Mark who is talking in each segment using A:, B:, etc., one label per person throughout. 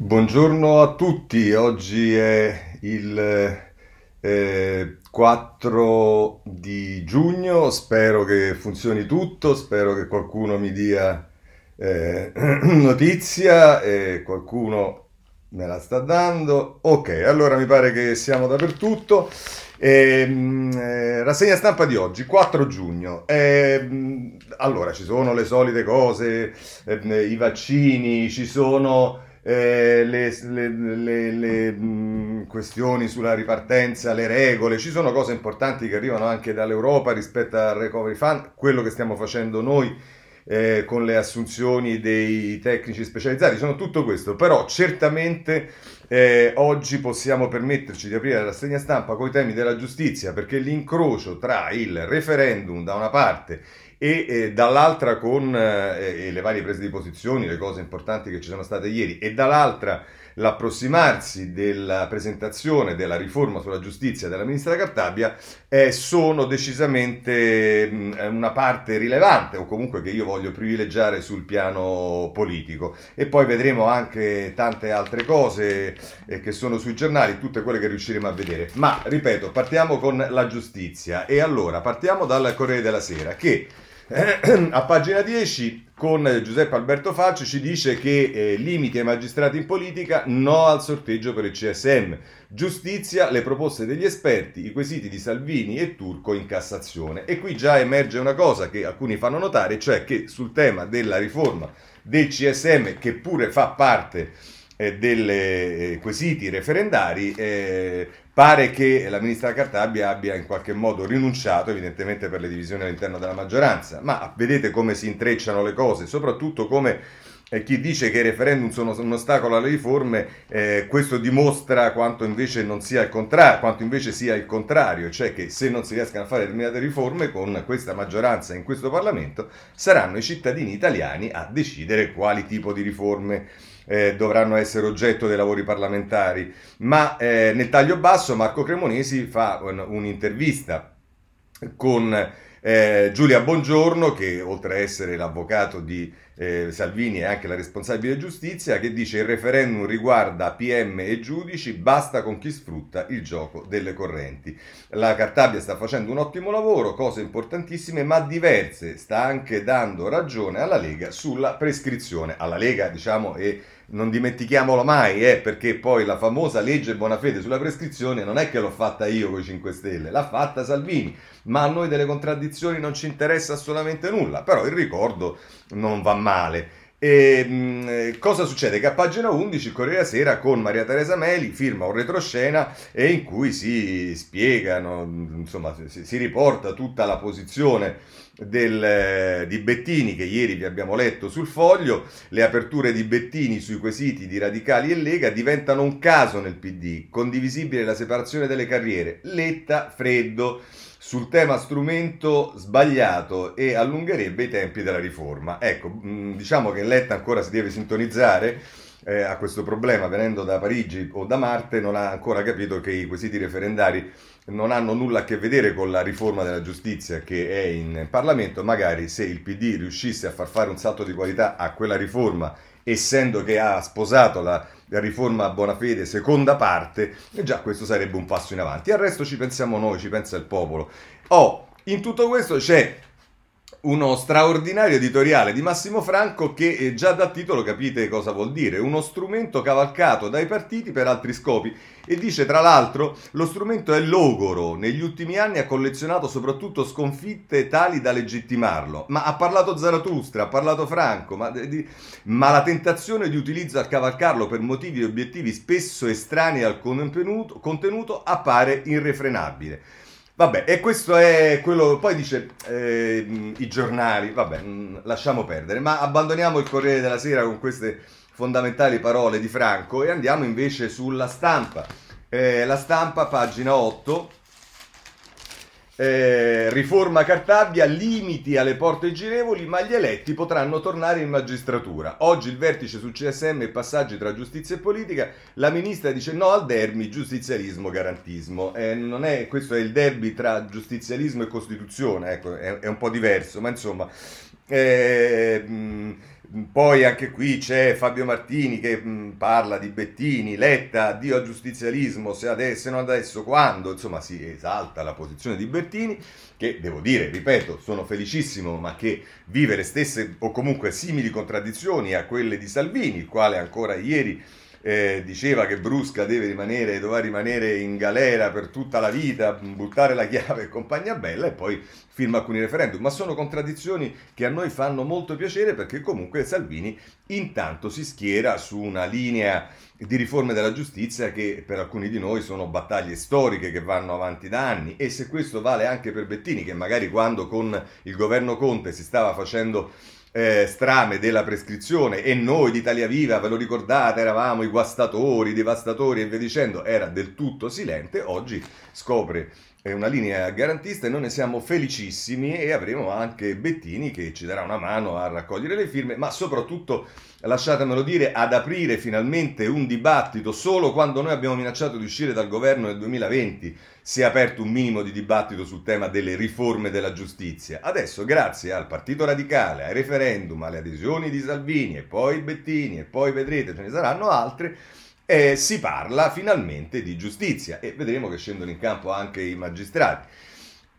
A: Buongiorno a tutti, oggi è il eh, 4 di giugno, spero che funzioni tutto, spero che qualcuno mi dia eh, notizia e qualcuno me la sta dando. Ok, allora mi pare che siamo dappertutto. Eh, eh, rassegna stampa di oggi, 4 giugno. Eh, allora, ci sono le solite cose, eh, i vaccini, ci sono eh, le, le, le, le mh, questioni sulla ripartenza, le regole, ci sono cose importanti che arrivano anche dall'Europa rispetto al Recovery Fund, quello che stiamo facendo noi eh, con le assunzioni dei tecnici specializzati, sono tutto questo, però certamente eh, oggi possiamo permetterci di aprire la rassegna stampa con i temi della giustizia, perché l'incrocio tra il referendum da una parte e eh, dall'altra con eh, le varie prese di posizioni, le cose importanti che ci sono state ieri, e dall'altra l'approssimarsi della presentazione della riforma sulla giustizia della ministra Cartabia eh, sono decisamente mh, una parte rilevante o comunque che io voglio privilegiare sul piano politico e poi vedremo anche tante altre cose eh, che sono sui giornali, tutte quelle che riusciremo a vedere. Ma ripeto, partiamo con la giustizia e allora partiamo dal Corriere della Sera che a pagina 10 con Giuseppe Alberto Facci ci dice che eh, limiti ai magistrati in politica, no al sorteggio per il CSM. Giustizia, le proposte degli esperti, i quesiti di Salvini e Turco in Cassazione. E qui già emerge una cosa che alcuni fanno notare, cioè che sul tema della riforma del CSM, che pure fa parte eh, delle eh, quesiti referendari, eh, pare che la ministra Cartabia abbia in qualche modo rinunciato, evidentemente per le divisioni all'interno della maggioranza, ma vedete come si intrecciano le cose, soprattutto come eh, chi dice che i referendum sono un ostacolo alle riforme, eh, questo dimostra quanto invece, non sia il contrario, quanto invece sia il contrario, cioè che se non si riescano a fare determinate riforme con questa maggioranza in questo Parlamento, saranno i cittadini italiani a decidere quali tipo di riforme eh, dovranno essere oggetto dei lavori parlamentari. Ma eh, nel taglio basso Marco Cremonesi fa un, un'intervista con eh, Giulia Bongiorno, che oltre a essere l'avvocato di eh, Salvini è anche la responsabile giustizia, che dice il referendum riguarda PM e giudici, basta con chi sfrutta il gioco delle correnti. La Cartabia sta facendo un ottimo lavoro, cose importantissime ma diverse, sta anche dando ragione alla Lega sulla prescrizione. Alla Lega, diciamo, e non dimentichiamolo mai, eh, perché poi la famosa legge Bonafede sulla prescrizione non è che l'ho fatta io con i 5 Stelle, l'ha fatta Salvini, ma a noi delle contraddizioni non ci interessa assolutamente nulla, però il ricordo non va male. E, mh, cosa succede? Che a pagina 11 il Corriere Sera con Maria Teresa Meli firma un retroscena e in cui si spiegano, insomma, si, si riporta tutta la posizione del, di Bettini che ieri vi abbiamo letto sul foglio, le aperture di Bettini sui quesiti di Radicali e Lega diventano un caso nel PD, condivisibile la separazione delle carriere, Letta freddo sul tema strumento sbagliato e allungherebbe i tempi della riforma. Ecco, mm, diciamo che Letta ancora si deve sintonizzare eh, a questo problema, venendo da Parigi o da Marte, non ha ancora capito che i quesiti referendari non hanno nulla a che vedere con la riforma della giustizia che è in Parlamento, magari se il PD riuscisse a far fare un salto di qualità a quella riforma, essendo che ha sposato la riforma a buona fede, seconda parte, già questo sarebbe un passo in avanti. Al resto ci pensiamo noi, ci pensa il popolo. Oh, in tutto questo c'è uno straordinario editoriale di Massimo Franco che eh, già da titolo capite cosa vuol dire, uno strumento cavalcato dai partiti per altri scopi. E dice tra l'altro lo strumento è logoro, negli ultimi anni ha collezionato soprattutto sconfitte tali da legittimarlo, ma ha parlato Zaratustra, ha parlato Franco, ma, di, ma la tentazione di utilizzo a cavalcarlo per motivi e obiettivi spesso estranei al contenuto, contenuto appare irrefrenabile. Vabbè, e questo è quello. Poi dice eh, i giornali, vabbè, mm, lasciamo perdere, ma abbandoniamo il Corriere della Sera con queste fondamentali parole di Franco e andiamo invece sulla stampa. Eh, la stampa, pagina 8. Eh, riforma Cartabia, limiti alle porte girevoli, ma gli eletti potranno tornare in magistratura. Oggi il vertice sul CSM e passaggi tra giustizia e politica. La ministra dice no al derby, giustizialismo, garantismo. Eh, è, questo è il derby tra giustizialismo e Costituzione, ecco, è, è un po' diverso, ma insomma. Eh, Poi anche qui c'è Fabio Martini che mh, parla di Bettini, Letta, addio al giustizialismo, se adesso, non adesso, quando, insomma si esalta la posizione di Bettini, che devo dire, ripeto, sono felicissimo, ma che vive le stesse o comunque simili contraddizioni a quelle di Salvini, il quale ancora ieri eh, diceva che Brusca deve rimanere, doveva rimanere in galera per tutta la vita, buttare la chiave e compagnia bella e poi firma alcuni referendum, ma sono contraddizioni che a noi fanno molto piacere perché comunque Salvini intanto si schiera su una linea di riforme della giustizia che per alcuni di noi sono battaglie storiche che vanno avanti da anni e se questo vale anche per Bettini che magari quando con il governo Conte si stava facendo eh, strame della prescrizione e noi di Italia Viva, ve lo ricordate, eravamo i guastatori, i devastatori e via dicendo, era del tutto silente, oggi scopre una linea garantista e noi ne siamo felicissimi e avremo anche Bettini che ci darà una mano a raccogliere le firme, ma soprattutto, lasciatemelo dire, ad aprire finalmente un dibattito. Solo quando noi abbiamo minacciato di uscire dal governo nel 2020 si è aperto un minimo di dibattito sul tema delle riforme della giustizia. Adesso, grazie al Partito Radicale, ai referendum, alle adesioni di Salvini e poi Bettini e poi vedrete ce ne saranno altre, eh, si parla finalmente di giustizia e vedremo che scendono in campo anche i magistrati.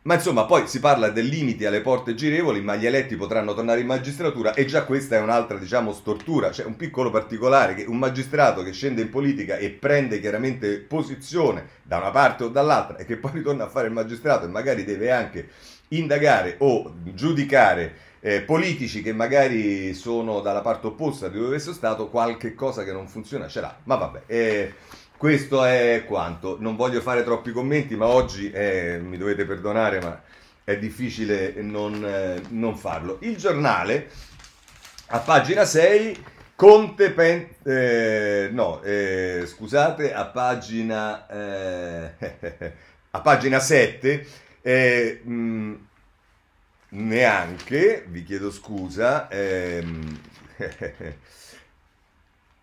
A: Ma insomma, poi si parla del limite alle porte girevoli, ma gli eletti potranno tornare in magistratura e già questa è un'altra, diciamo, stortura. C'è un piccolo particolare che un magistrato che scende in politica e prende chiaramente posizione da una parte o dall'altra e che poi ritorna a fare il magistrato e magari deve anche indagare o giudicare eh, politici che magari sono dalla parte opposta di dove esso stato, qualche cosa che non funziona ce l'ha. Ma vabbè, eh, questo è quanto. Non voglio fare troppi commenti, ma oggi eh, mi dovete perdonare, ma è difficile non, eh, non farlo. Il giornale, a pagina 6, Conte Pen... Eh, no, eh, scusate, a pagina... a pagina 7... Mh, neanche, vi chiedo scusa, ehm,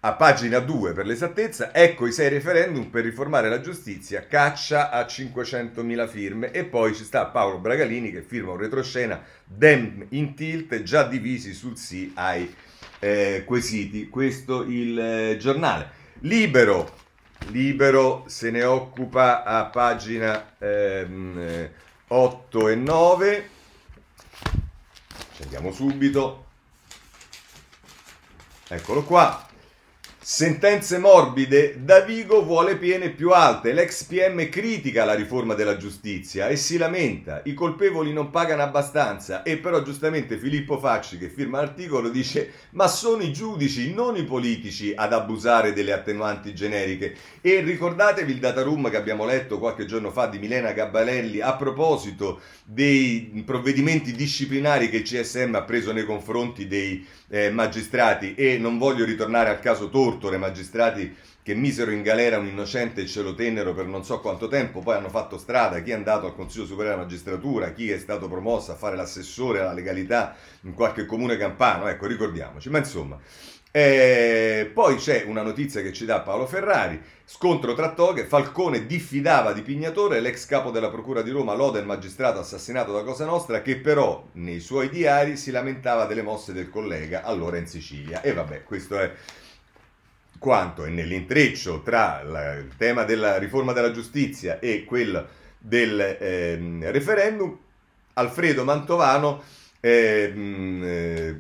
A: a pagina 2 per l'esattezza, ecco i sei referendum per riformare la giustizia, caccia a 500.000 firme e poi ci sta Paolo Bragalini che firma un retroscena, Dem in tilt, già divisi sul sì ai eh, quesiti, questo il eh, giornale. Libero, Libero se ne occupa a pagina ehm, 8 e 9 Scendiamo subito. Eccolo qua. Sentenze morbide, Davigo vuole pene più alte, l'ex PM critica la riforma della giustizia e si lamenta, i colpevoli non pagano abbastanza. E però giustamente Filippo Facci che firma l'articolo dice ma sono i giudici, non i politici ad abusare delle attenuanti generiche. E ricordatevi il data room che abbiamo letto qualche giorno fa di Milena Gabbalelli a proposito dei provvedimenti disciplinari che il CSM ha preso nei confronti dei eh, magistrati. E non voglio ritornare al caso Tortore, magistrati che misero in galera un innocente e ce lo tennero per non so quanto tempo, poi hanno fatto strada, chi è andato al Consiglio Superiore della Magistratura, chi è stato promosso a fare l'assessore alla legalità in qualche comune campano, ecco ricordiamoci, ma insomma eh, poi c'è una notizia che ci dà Paolo Ferrari, scontro tra toghe, Falcone diffidava di Pignatore, l'ex capo della Procura di Roma lode il magistrato assassinato da Cosa Nostra che però nei suoi diari si lamentava delle mosse del collega allora in Sicilia. E vabbè, questo è quanto è nell'intreccio tra la, il tema della riforma della giustizia e quello del eh, referendum. Alfredo Mantovano, eh, eh,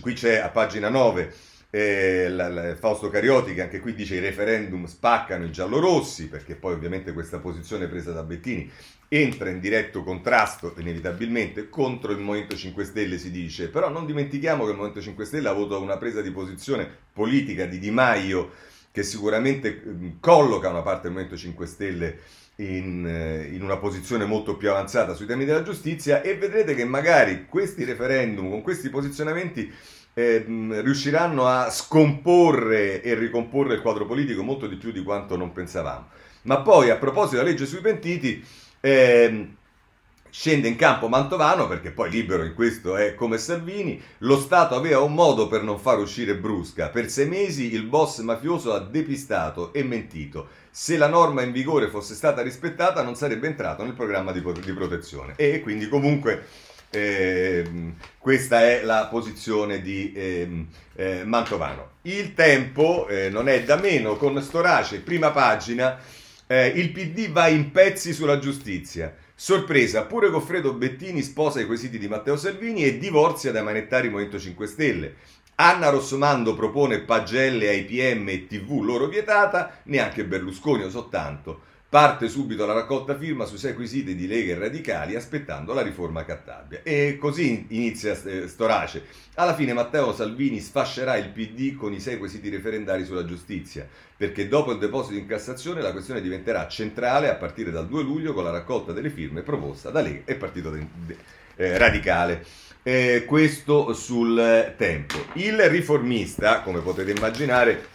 A: qui c'è a pagina 9 Fausto Carioti che anche qui dice i referendum spaccano i giallorossi perché poi ovviamente questa posizione presa da Bettini entra in diretto contrasto inevitabilmente contro il Movimento 5 Stelle si dice. Però non dimentichiamo che il Movimento 5 Stelle ha avuto una presa di posizione politica di Di Maio che sicuramente colloca una parte del Movimento 5 Stelle in, eh, in, una posizione molto più avanzata sui temi della giustizia. E vedrete che magari questi referendum con questi posizionamenti eh, riusciranno a scomporre e ricomporre il quadro politico molto di più di quanto non pensavamo. Ma poi, a proposito della legge sui pentiti, eh, scende in campo Mantovano, perché poi libero in questo è come Salvini, lo Stato aveva un modo per non far uscire Brusca. Per sei mesi il boss mafioso ha depistato e mentito. Se la norma in vigore fosse stata rispettata non sarebbe entrato nel programma di, di protezione. E quindi comunque Eh, questa è la posizione di eh, eh, Mantovano. Il tempo eh, non è da meno con Storace, prima pagina, eh, il PD va in pezzi sulla giustizia. Sorpresa, pure Goffredo Bettini sposa i quesiti di Matteo Salvini e divorzia dai manettari Movimento 5 Stelle. Anna Rossomando propone pagelle ai PM e TV loro vietata, neanche Berlusconi o soltanto. Parte subito la raccolta firma sui sei quesiti di Lega e Radicali aspettando la riforma Cattabia. E così inizia eh, Storace. Alla fine Matteo Salvini sfascerà il PD con i sei quesiti referendari sulla giustizia, perché dopo il deposito in Cassazione la questione diventerà centrale a partire dal 2 luglio con la raccolta delle firme proposta da Lega e Partito de- de- eh, Radicale. Eh, questo sul tempo. Il riformista, come potete immaginare,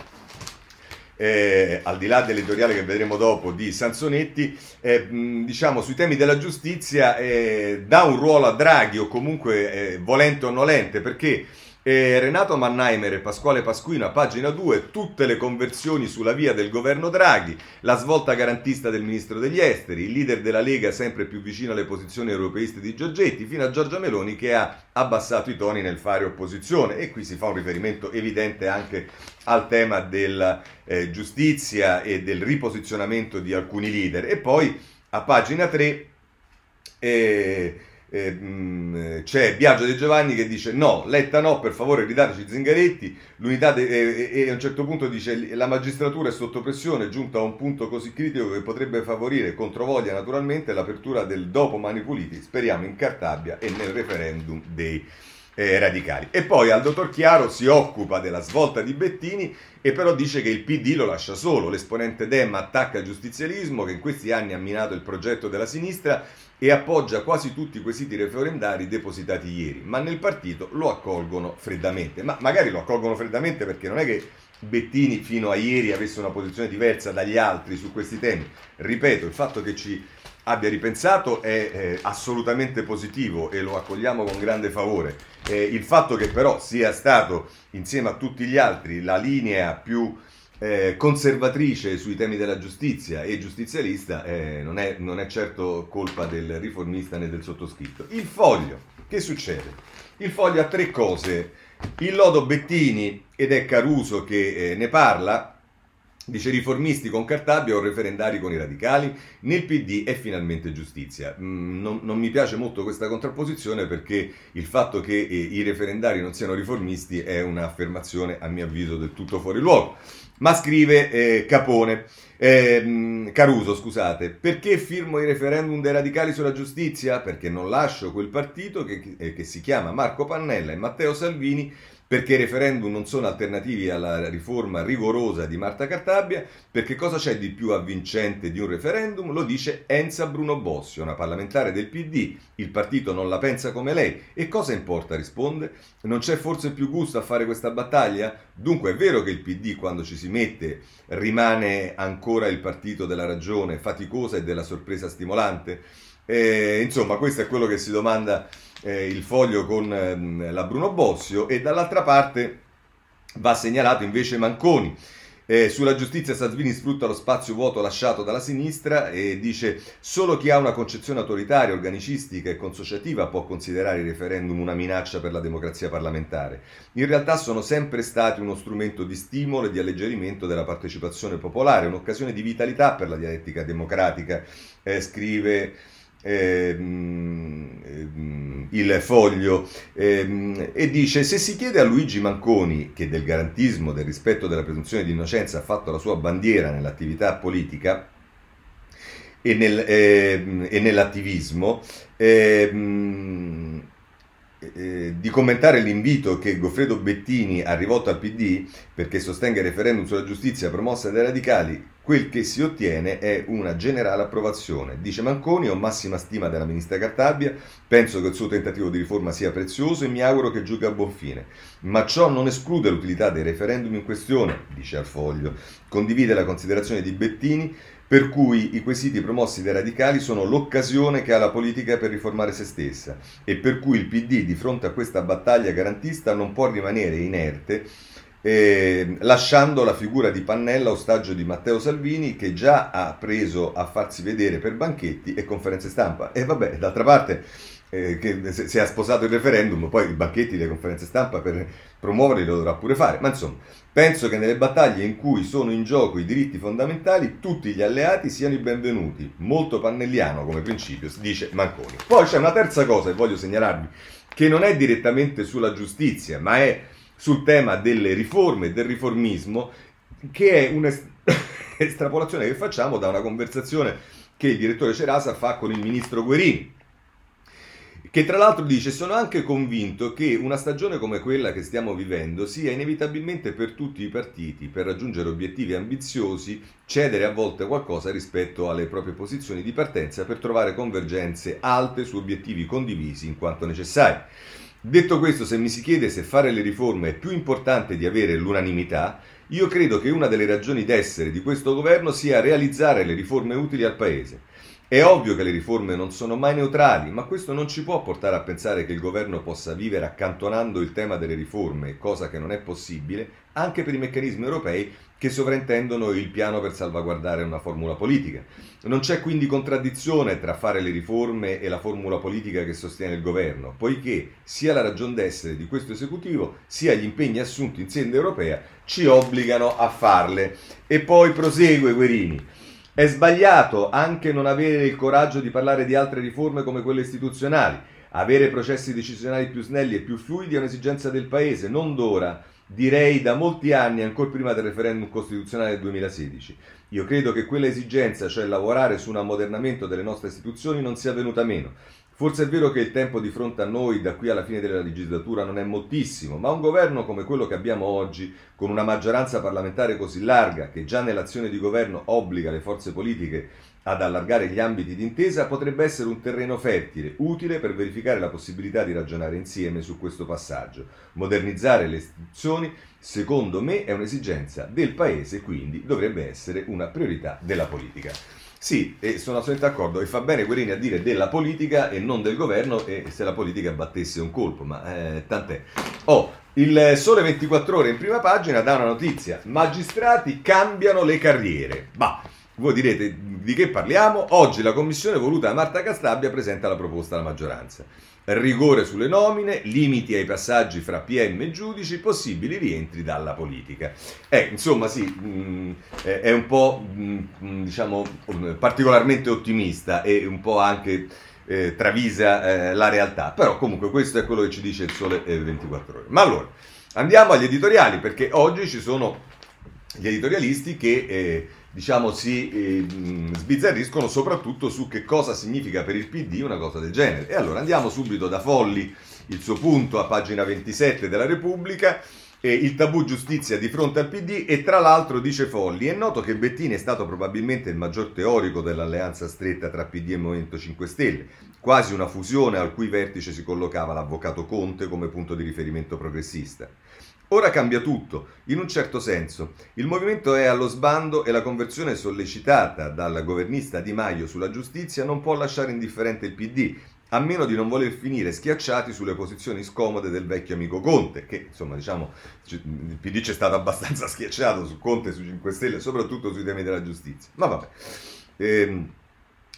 A: eh, al di là dell'editoriale che vedremo dopo di Sansonetti, eh, diciamo sui temi della giustizia eh, dà un ruolo a Draghi o comunque eh, volente o nolente perché eh, Renato Mannheimer e Pasquale Pasquino a pagina 2, tutte le conversioni sulla via del governo Draghi, la svolta garantista del ministro degli esteri, il leader della Lega sempre più vicino alle posizioni europeiste di Giorgetti, fino a Giorgia Meloni che ha abbassato i toni nel fare opposizione e qui si fa un riferimento evidente anche al tema della eh, giustizia e del riposizionamento di alcuni leader. E poi a pagina 3... Eh, mh, c'è Biagio De Giovanni che dice no, Letta no, per favore ridateci Zingaretti, l'unità de- e, e, a un certo punto dice la magistratura è sotto pressione, giunta a un punto così critico che potrebbe favorire controvoglia naturalmente l'apertura del dopo Mani Puliti, speriamo in Cartabia e nel referendum dei eh, radicali. E poi al dottor Chiaro si occupa della svolta di Bettini e però dice che il PD lo lascia solo. L'esponente Dem attacca il giustizialismo che in questi anni ha minato il progetto della sinistra e appoggia quasi tutti i quesiti referendari depositati ieri, ma nel partito lo accolgono freddamente. Ma magari lo accolgono freddamente perché non è che Bettini fino a ieri avesse una posizione diversa dagli altri su questi temi. Ripeto, il fatto che ci abbia ripensato è eh, assolutamente positivo e lo accogliamo con grande favore. Eh, il fatto che però sia stato insieme a tutti gli altri la linea più eh, conservatrice sui temi della giustizia e giustizialista eh, non, è, non è certo colpa del riformista né del sottoscritto. Il foglio, che succede? Il foglio ha tre cose. Il lodo Bettini, ed è Caruso che eh, ne parla, Dice riformisti con Cartabia o referendari con i radicali? Nel PD è finalmente giustizia. Mm, non, non, mi piace molto questa contrapposizione perché il fatto che eh, i referendari non siano riformisti è un'affermazione a mio avviso del tutto fuori luogo. Ma scrive eh, Capone, eh, Caruso, scusate, perché firmo i referendum dei radicali sulla giustizia? Perché non lascio quel partito che, eh, che si chiama Marco Pannella e Matteo Salvini perché i referendum non sono alternativi alla riforma rigorosa di Marta Cartabia, perché cosa c'è di più avvincente di un referendum? Lo dice Enza Bruno Bossi, una parlamentare del PD, il partito non la pensa come lei e cosa importa? risponde. Non c'è forse più gusto a fare questa battaglia? Dunque è vero che il PD quando ci si mette rimane ancora il partito della ragione faticosa e della sorpresa stimolante? Eh, insomma, questo è quello che si domanda eh, il foglio con eh, la Bruno Bossio e dall'altra parte va segnalato invece Manconi. Eh, sulla giustizia Salvini sfrutta lo spazio vuoto lasciato dalla sinistra e dice solo chi ha una concezione autoritaria, organicistica e consociativa può considerare i referendum una minaccia per la democrazia parlamentare. In realtà sono sempre stati uno strumento di stimolo e di alleggerimento della partecipazione popolare, un'occasione di vitalità per la dialettica democratica, eh, scrive ehm, ehm, il foglio ehm, e dice se si chiede a Luigi Manconi che del garantismo, del rispetto della presunzione di innocenza ha fatto la sua bandiera nell'attività politica e, nel, ehm, e nell'attivismo, ehm, eh, di commentare l'invito che Goffredo Bettini ha rivolto al PD perché sostenga il referendum sulla giustizia promossa dai radicali, quel che si ottiene è una generale approvazione. Dice Manconi, ho massima stima della ministra Cartabia, penso che il suo tentativo di riforma sia prezioso e mi auguro che giuga a buon fine. Ma ciò non esclude l'utilità dei referendum in questione, dice al foglio. Condivide la considerazione di Bettini per cui i quesiti promossi dai radicali sono l'occasione che ha la politica per riformare se stessa e per cui il PD di fronte a questa battaglia garantista non può rimanere inerte eh, lasciando la figura di Pannella ostaggio di Matteo Salvini che già ha preso a farsi vedere per banchetti e conferenze stampa. E vabbè, d'altra parte eh, che se ha sposato il referendum, poi i banchetti, le conferenze stampa per promuoverli lo dovrà pure fare. Ma insomma, penso che nelle battaglie in cui sono in gioco i diritti fondamentali, tutti gli alleati siano i benvenuti. Molto pannelliano come principio, dice Manconi. Poi c'è una terza cosa che voglio segnalarvi, che non è direttamente sulla giustizia, ma è sul tema delle riforme, del riformismo, che è un'estrapolazione che facciamo da una conversazione che il direttore Cerasa fa con il ministro Guerini che tra l'altro dice sono anche convinto che una stagione come quella che stiamo vivendo sia inevitabilmente per tutti i partiti, per raggiungere obiettivi ambiziosi, cedere a volte qualcosa rispetto alle proprie posizioni di partenza per trovare convergenze alte su obiettivi condivisi in quanto necessari. Detto questo, se mi si chiede se fare le riforme è più importante di avere l'unanimità, io credo che una delle ragioni d'essere di questo governo sia realizzare le riforme utili al Paese. È ovvio che le riforme non sono mai neutrali, ma questo non ci può portare a pensare che il governo possa vivere accantonando il tema delle riforme, cosa che non è possibile, anche per i meccanismi europei che sovrintendono il piano per salvaguardare una formula politica. Non c'è quindi contraddizione tra fare le riforme e la formula politica che sostiene il governo, poiché sia la ragion d'essere di questo esecutivo sia gli impegni assunti in sede europea ci obbligano a farle. E poi prosegue Guerini. È sbagliato anche non avere il coraggio di parlare di altre riforme come quelle istituzionali. Avere processi decisionali più snelli e più fluidi è un'esigenza del Paese, non d'ora, direi da molti anni, ancora prima del referendum costituzionale del 2016. Io credo che quella esigenza, cioè lavorare su un ammodernamento delle nostre istituzioni, non sia venuta meno. Forse è vero che il tempo di fronte a noi da qui alla fine della legislatura non è moltissimo, ma un governo come quello che abbiamo oggi, con una maggioranza parlamentare così larga, che già nell'azione di governo obbliga le forze politiche ad allargare gli ambiti d'intesa, potrebbe essere un terreno fertile, utile per verificare la possibilità di ragionare insieme su questo passaggio. Modernizzare le istituzioni, secondo me, è un'esigenza del Paese, quindi dovrebbe essere una priorità della politica. Sì, sono assolutamente d'accordo. E fa bene Guerini a dire della politica e non del governo e se la politica battesse un colpo, ma eh, tant'è. Oh, il Sole 24 Ore in prima pagina dà una notizia. Magistrati cambiano le carriere. Bah, voi direte di che parliamo? Oggi la commissione voluta da Marta Castabia presenta la proposta alla maggioranza rigore sulle nomine, limiti ai passaggi fra PM e giudici, possibili rientri dalla politica. Eh, insomma, sì, mh, mm, è un po' mh, mm, diciamo particolarmente ottimista e un po' anche eh, travisa eh, la realtà, però comunque questo è quello che ci dice il Sole 24 ore. Ma allora, andiamo agli editoriali perché oggi ci sono gli editorialisti che eh, diciamo, si eh, sbizzarriscono soprattutto su che cosa significa per il PD una cosa del genere. E allora andiamo subito da Folli, il suo punto a pagina 27 della Repubblica, eh, il tabù giustizia di fronte al PD e tra l'altro dice Folli, è noto che Bettini è stato probabilmente il maggior teorico dell'alleanza stretta tra PD e Movimento 5 Stelle, quasi una fusione al cui vertice si collocava l'avvocato Conte come punto di riferimento progressista. Ora cambia tutto, in un certo senso. Il movimento è allo sbando e la conversione sollecitata dal governista Di Maio sulla giustizia non può lasciare indifferente il PD, a meno di non voler finire schiacciati sulle posizioni scomode del vecchio amico Conte, che insomma diciamo il PD c'è stato abbastanza schiacciato su Conte su 5 Stelle, soprattutto sui temi della giustizia. Ma vabbè, ehm,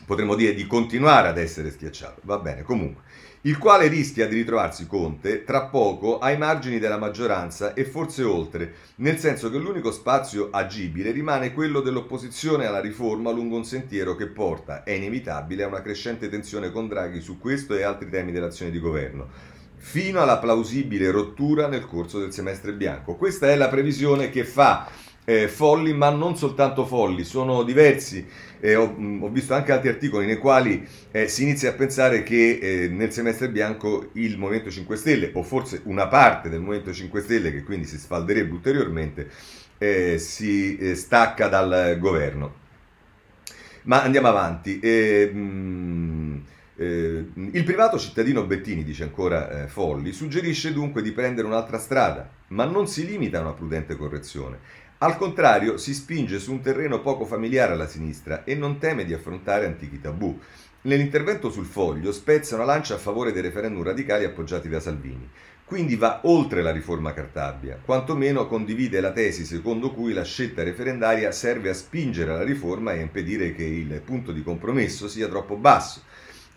A: potremmo dire di continuare ad essere schiacciato, va bene, comunque il quale rischia di ritrovarsi Conte tra poco ai margini della maggioranza e forse oltre, nel senso che l'unico spazio agibile rimane quello dell'opposizione alla riforma lungo un sentiero che porta, è inevitabile, a una crescente tensione con Draghi su questo e altri temi dell'azione di governo fino alla plausibile rottura nel corso del semestre bianco. Questa è la previsione che fa eh, Folli, ma non soltanto Folli, sono diversi eh, ho, ho, visto anche altri articoli nei quali eh, si inizia a pensare che eh, nel semestre bianco il Movimento 5 Stelle, o forse una parte del Movimento 5 Stelle, che quindi si sfalderebbe ulteriormente, eh, si eh, stacca dal governo. Ma andiamo avanti. Mh, il privato cittadino Bettini, dice ancora Folli, suggerisce dunque di prendere un'altra strada, ma non si limita a una prudente correzione. Al contrario, si spinge su un terreno poco familiare alla sinistra e non teme di affrontare antichi tabù. Nell'intervento sul foglio spezza una lancia a favore dei referendum radicali appoggiati da Salvini. Quindi va oltre la riforma Cartabia, quantomeno condivide la tesi secondo cui la scelta referendaria serve a spingere la riforma e a impedire che il punto di compromesso sia troppo basso.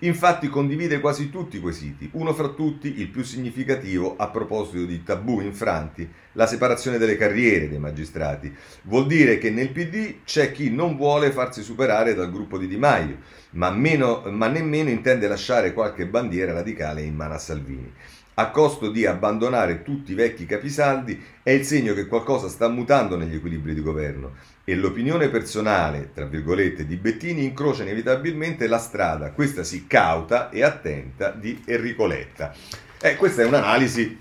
A: Infatti condivide quasi tutti i quesiti, uno fra tutti il più significativo a proposito di tabù infranti, la separazione delle carriere dei magistrati. Vuol dire che nel PD c'è chi non vuole farsi superare dal gruppo di Di Maio, ma, meno, ma nemmeno intende lasciare qualche bandiera radicale in mano a Salvini a costo di abbandonare tutti i vecchi capisaldi è il segno che qualcosa sta mutando negli equilibri di governo e l'opinione personale, tra virgolette, di Bettini incrocia inevitabilmente la strada, questa sì cauta e attenta, di Enrico Letta. Eh, questa è un'analisi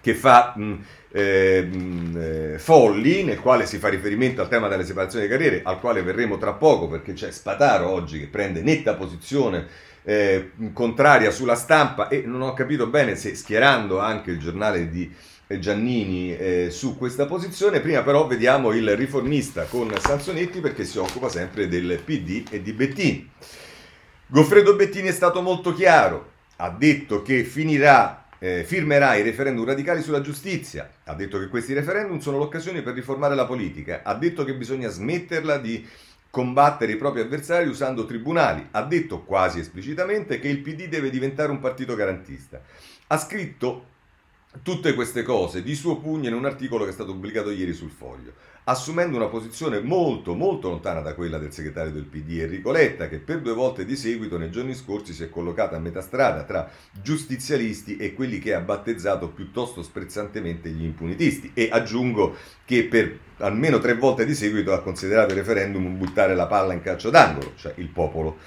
A: che fa mh, eh, mh, eh, Folli, nel quale si fa riferimento al tema delle separazioni di carriere, al quale verremo tra poco perché c'è Spataro oggi che prende netta posizione eh, contraria sulla stampa e non ho capito bene se schierando anche il giornale di Giannini eh, su questa posizione. Prima però vediamo il riformista con Sansonetti perché si occupa sempre del PD e di Bettini. Goffredo Bettini è stato molto chiaro, ha detto che finirà, eh, firmerà i referendum radicali sulla giustizia, ha detto che questi referendum sono l'occasione per riformare la politica, ha detto che bisogna smetterla di combattere i propri avversari usando tribunali. Ha detto quasi esplicitamente che il PD deve diventare un partito garantista. Ha scritto tutte queste cose di suo pugno in un articolo che è stato pubblicato ieri sul Foglio, assumendo una posizione molto molto lontana da quella del segretario del PD Enrico Letta, che per due volte di seguito nei giorni scorsi si è collocato a metà strada tra giustizialisti e quelli che ha battezzato piuttosto sprezzantemente gli impunitisti. E aggiungo che per almeno tre volte di seguito ha considerato il referendum buttare la palla in calcio d'angolo, cioè il popolo.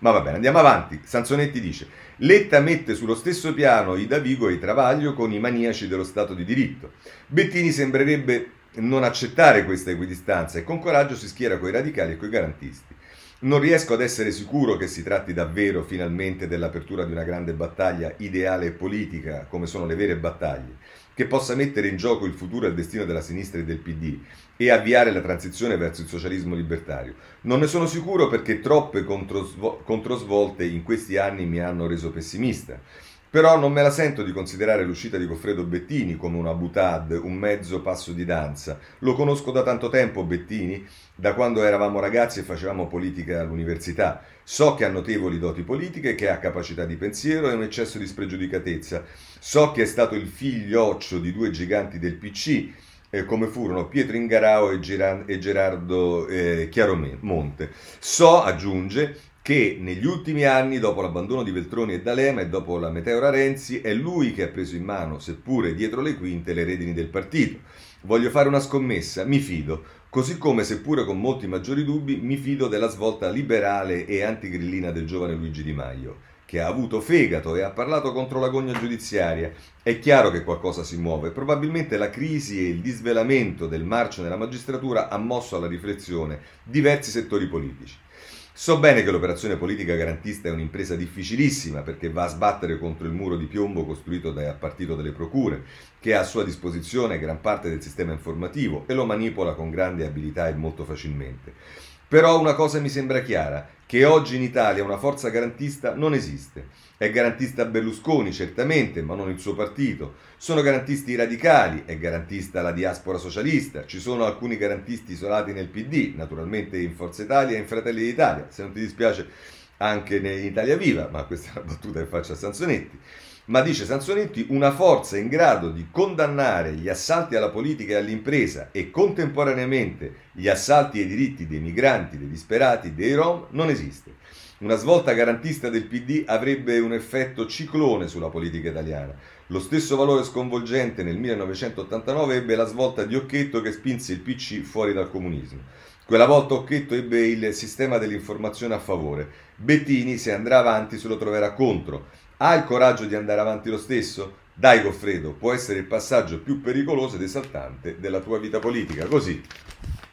A: Ma va bene, andiamo avanti. Sansonetti dice: Letta mette sullo stesso piano i Davigo e i Travaglio con i maniaci dello Stato di diritto. Bettini sembrerebbe non accettare questa equidistanza e con coraggio si schiera coi radicali e coi garantisti. Non riesco ad essere sicuro che si tratti davvero finalmente dell'apertura di una grande battaglia ideale e politica, come sono le vere battaglie, che possa mettere in gioco il futuro e il destino della sinistra e del PD e avviare la transizione verso il socialismo libertario. Non ne sono sicuro perché troppe controsvolte in questi anni mi hanno reso pessimista. Però non me la sento di considerare l'uscita di Goffredo Bettini come una butad, un mezzo passo di danza. Lo conosco da tanto tempo Bettini, da quando eravamo ragazzi e facevamo politica all'università. So che ha notevoli doti politiche, che ha capacità di pensiero e un eccesso di spregiudicatezza. So che è stato il figlioccio di due giganti del PC, eh, come furono Pietro Ingarao e, Geran- e Gerardo eh, Chiaromonte. So, aggiunge, che negli ultimi anni, dopo l'abbandono di Veltroni e D'Alema e dopo la meteora Renzi, è lui che ha preso in mano, seppure dietro le quinte, le redini del partito. Voglio fare una scommessa, mi fido, così come, seppure con molti maggiori dubbi, mi fido della svolta liberale e antigrillina del giovane Luigi Di Maio, che ha avuto fegato e ha parlato contro la gogna giudiziaria. È chiaro che qualcosa si muove, probabilmente la crisi e il disvelamento del marcio nella magistratura ha mosso alla riflessione diversi settori politici. So bene che l'operazione politica garantista è un'impresa difficilissima perché va a sbattere contro il muro di piombo costruito dal partito delle procure, che ha a sua disposizione gran parte del sistema informativo e lo manipola con grande abilità e molto facilmente. Però una cosa mi sembra chiara, che oggi in Italia una forza garantista non esiste. È garantista Berlusconi, certamente, ma non il suo partito. Sono garantisti i radicali, è garantista la diaspora socialista. Ci sono alcuni garantisti isolati nel PD, naturalmente in Forza Italia e in Fratelli d'Italia. Se non ti dispiace, anche in Italia Viva, ma questa è una battuta che faccio a Sansonetti ma dice Sansonetti una forza in grado di condannare gli assalti alla politica e all'impresa e contemporaneamente gli assalti ai diritti dei migranti, dei disperati, dei rom non esiste. Una svolta garantista del PD avrebbe un effetto ciclone sulla politica italiana. Lo stesso valore sconvolgente nel 1989 ebbe la svolta di Occhetto che spinse il PC fuori dal comunismo. Quella volta Occhetto ebbe il sistema dell'informazione a favore. Bettini, se andrà avanti, se lo troverà contro ha il coraggio di andare avanti lo stesso? Dai Goffredo, può essere il passaggio più pericoloso ed esaltante della tua vita politica. Così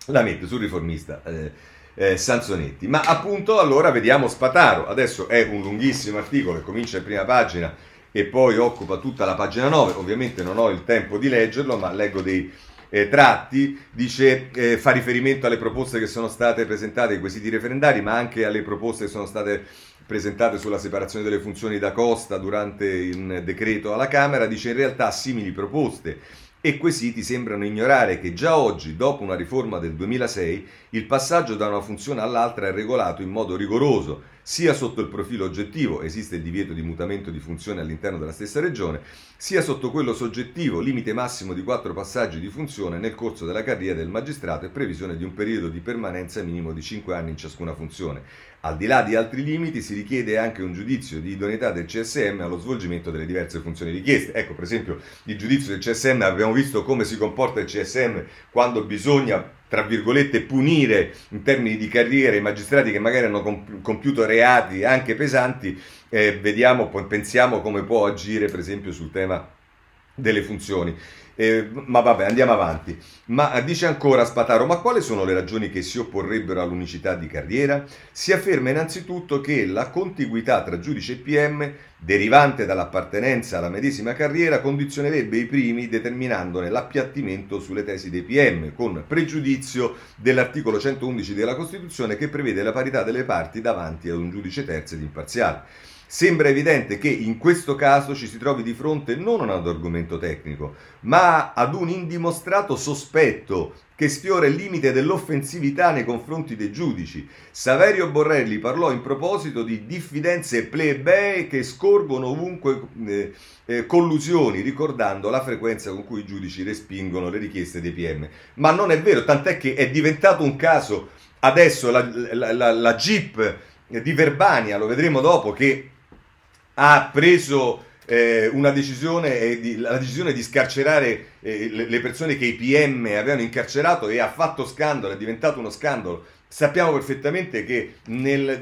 A: la mette sul riformista eh, eh, Sansonetti. Ma appunto allora vediamo Spataro. Adesso è un lunghissimo articolo che comincia in prima pagina e poi occupa tutta la pagina 9. Ovviamente non ho il tempo di leggerlo, ma leggo dei eh, tratti. Dice, eh, fa riferimento alle proposte che sono state presentate ai quesiti referendari, ma anche alle proposte che sono state presentate sulla separazione delle funzioni da Costa durante il decreto alla Camera, dice in realtà simili proposte e quesiti sembrano ignorare che già oggi, dopo una riforma del 2006, il passaggio da una funzione all'altra è regolato in modo rigoroso, sia sotto il profilo oggettivo, esiste il divieto di mutamento di funzione all'interno della stessa regione, sia sotto quello soggettivo, limite massimo di quattro passaggi di funzione nel corso della carriera del magistrato e previsione di un periodo di permanenza minimo di 5 anni in ciascuna funzione. Al di là di altri limiti si richiede anche un giudizio di idoneità del CSM allo svolgimento delle diverse funzioni richieste. Ecco, per esempio, il giudizio del CSM abbiamo visto come si comporta il CSM quando bisogna tra virgolette, punire in termini di carriera i magistrati che magari hanno compiuto reati anche pesanti, eh, vediamo, pensiamo come può agire per esempio sul tema delle funzioni. Eh, ma vabbè, andiamo avanti. Ma dice ancora Spataro, ma quali sono le ragioni che si opporrebbero all'unicità di carriera? Si afferma innanzitutto che la contiguità tra giudice e PM, derivante dall'appartenenza alla medesima carriera, condizionerebbe i primi determinandone l'appiattimento sulle tesi dei PM, con pregiudizio dell'articolo 111 della Costituzione che prevede la parità delle parti davanti ad un giudice terzo ed imparziale. Sembra evidente che in questo caso ci si trovi di fronte non ad argomento tecnico, ma ad un indimostrato sospetto che sfiora il limite dell'offensività nei confronti dei giudici. Saverio Borrelli parlò in proposito di diffidenze plebee che scorgono ovunque eh, eh, collusioni, ricordando la frequenza con cui i giudici respingono le richieste dei PM. Ma non è vero, tant'è che è diventato un caso adesso la, la, la, la Jeep di Verbania, lo vedremo dopo, che ha preso eh, una decisione, eh, di, la decisione di scarcerare eh, le, le, persone che i PM avevano incarcerato e ha fatto scandalo, è diventato uno scandalo. Sappiamo perfettamente che nella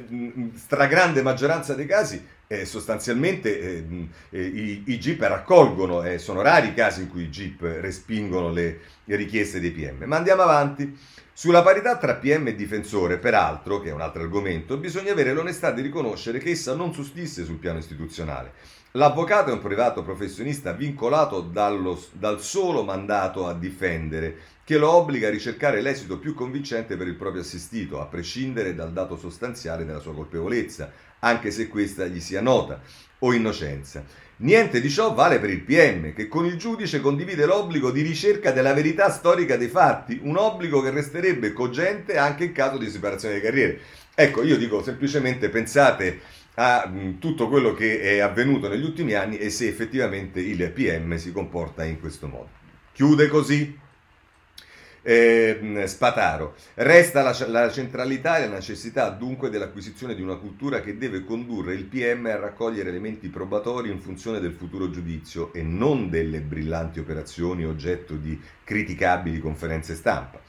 A: stragrande maggioranza dei casi eh, sostanzialmente eh, eh, i, i GIP raccolgono, sono rari i casi in cui i GIP respingono le, le richieste dei PM. Ma andiamo avanti. Sulla parità tra PM e difensore, peraltro, che è un altro argomento, bisogna avere l'onestà di riconoscere che essa non sussiste sul piano istituzionale. L'avvocato è un privato professionista vincolato dallo, dal solo mandato a difendere, che lo obbliga a ricercare l'esito più convincente per il proprio assistito, a prescindere dal dato sostanziale della sua colpevolezza, anche se questa gli sia nota, o innocenza. Niente di ciò vale per il PM, che con il giudice condivide l'obbligo di ricerca della verità storica dei fatti, un obbligo che resterebbe cogente anche in caso di separazione di carriere. Ecco, io dico semplicemente pensate a mh, tutto quello che è avvenuto negli ultimi anni e se effettivamente il PM si comporta in questo modo. Chiude così eh, Spataro. Resta la, la, centralità e la necessità dunque dell'acquisizione di una cultura che deve condurre il PM a raccogliere elementi probatori in funzione del futuro giudizio e non delle brillanti operazioni oggetto di criticabili conferenze stampa.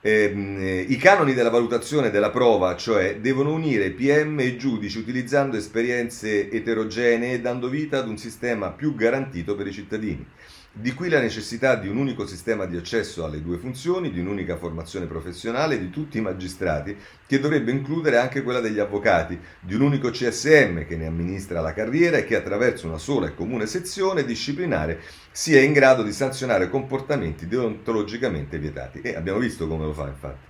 A: Eh, I canoni della valutazione della prova, cioè, devono unire PM e giudici utilizzando esperienze eterogenee dando vita ad un sistema più garantito per i cittadini. Di qui la necessità di un unico sistema di accesso alle due funzioni, di un'unica formazione professionale di tutti i magistrati, che dovrebbe includere anche quella degli avvocati, di un unico CSM che ne amministra la carriera e che attraverso una sola e comune sezione disciplinare sia in grado di sanzionare comportamenti deontologicamente vietati. E abbiamo visto come lo fa infatti.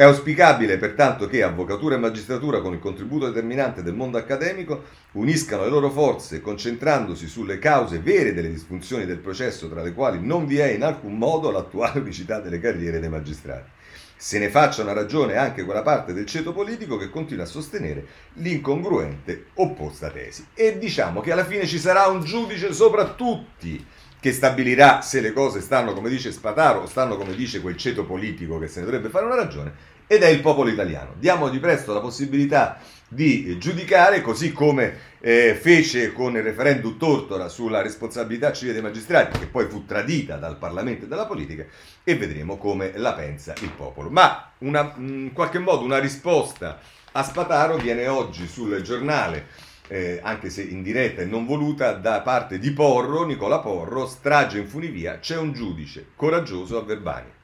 A: È auspicabile pertanto che avvocatura e magistratura con il contributo determinante del mondo accademico uniscano le loro forze concentrandosi sulle cause vere delle disfunzioni del processo tra le quali non vi è in alcun modo l'attuale unicità delle carriere dei magistrati. Se ne faccia una ragione anche quella parte del ceto politico che continua a sostenere l'incongruente opposta tesi. E diciamo che alla fine ci sarà un giudice sopra tutti che stabilirà se le cose stanno come dice Spataro o stanno come dice quel ceto politico che se ne dovrebbe fare una ragione, ed è il popolo italiano. Diamo di presto la possibilità di giudicare, così come eh, fece con il referendum Tortora sulla responsabilità civile dei magistrati, che poi fu tradita dal Parlamento e dalla politica, e vedremo come la pensa il popolo. Ma una, in qualche modo una risposta a Spataro viene oggi sul giornale eh, anche se in diretta e non voluta, da parte di Porro, Nicola Porro, strage in funivia, c'è un giudice coraggioso a Verbania.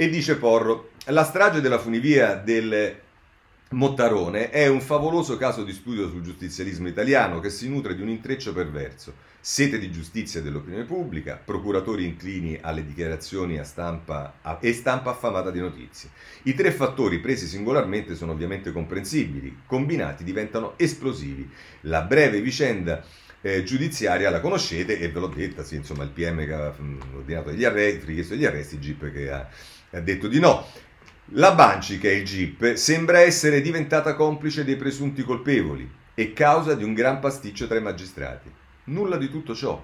A: E dice Porro, la strage della funivia del Mottarone è un favoloso caso di studio sul giustizialismo italiano che si nutre di un intreccio perverso sete di giustizia dell'opinione pubblica, procuratori inclini alle dichiarazioni a stampa a, e stampa affamata di notizie. I tre fattori presi singolarmente sono ovviamente comprensibili, combinati diventano esplosivi. La breve vicenda eh, giudiziaria la conoscete e ve l'ho detta, sì, insomma il PM che ha ordinato degli arresti, richiesto degli arresti, GIP che ha, ha detto di no. La Banci, che è il GIP, sembra essere diventata complice dei presunti colpevoli e causa di un gran pasticcio tra i magistrati. Nulla di tutto ciò.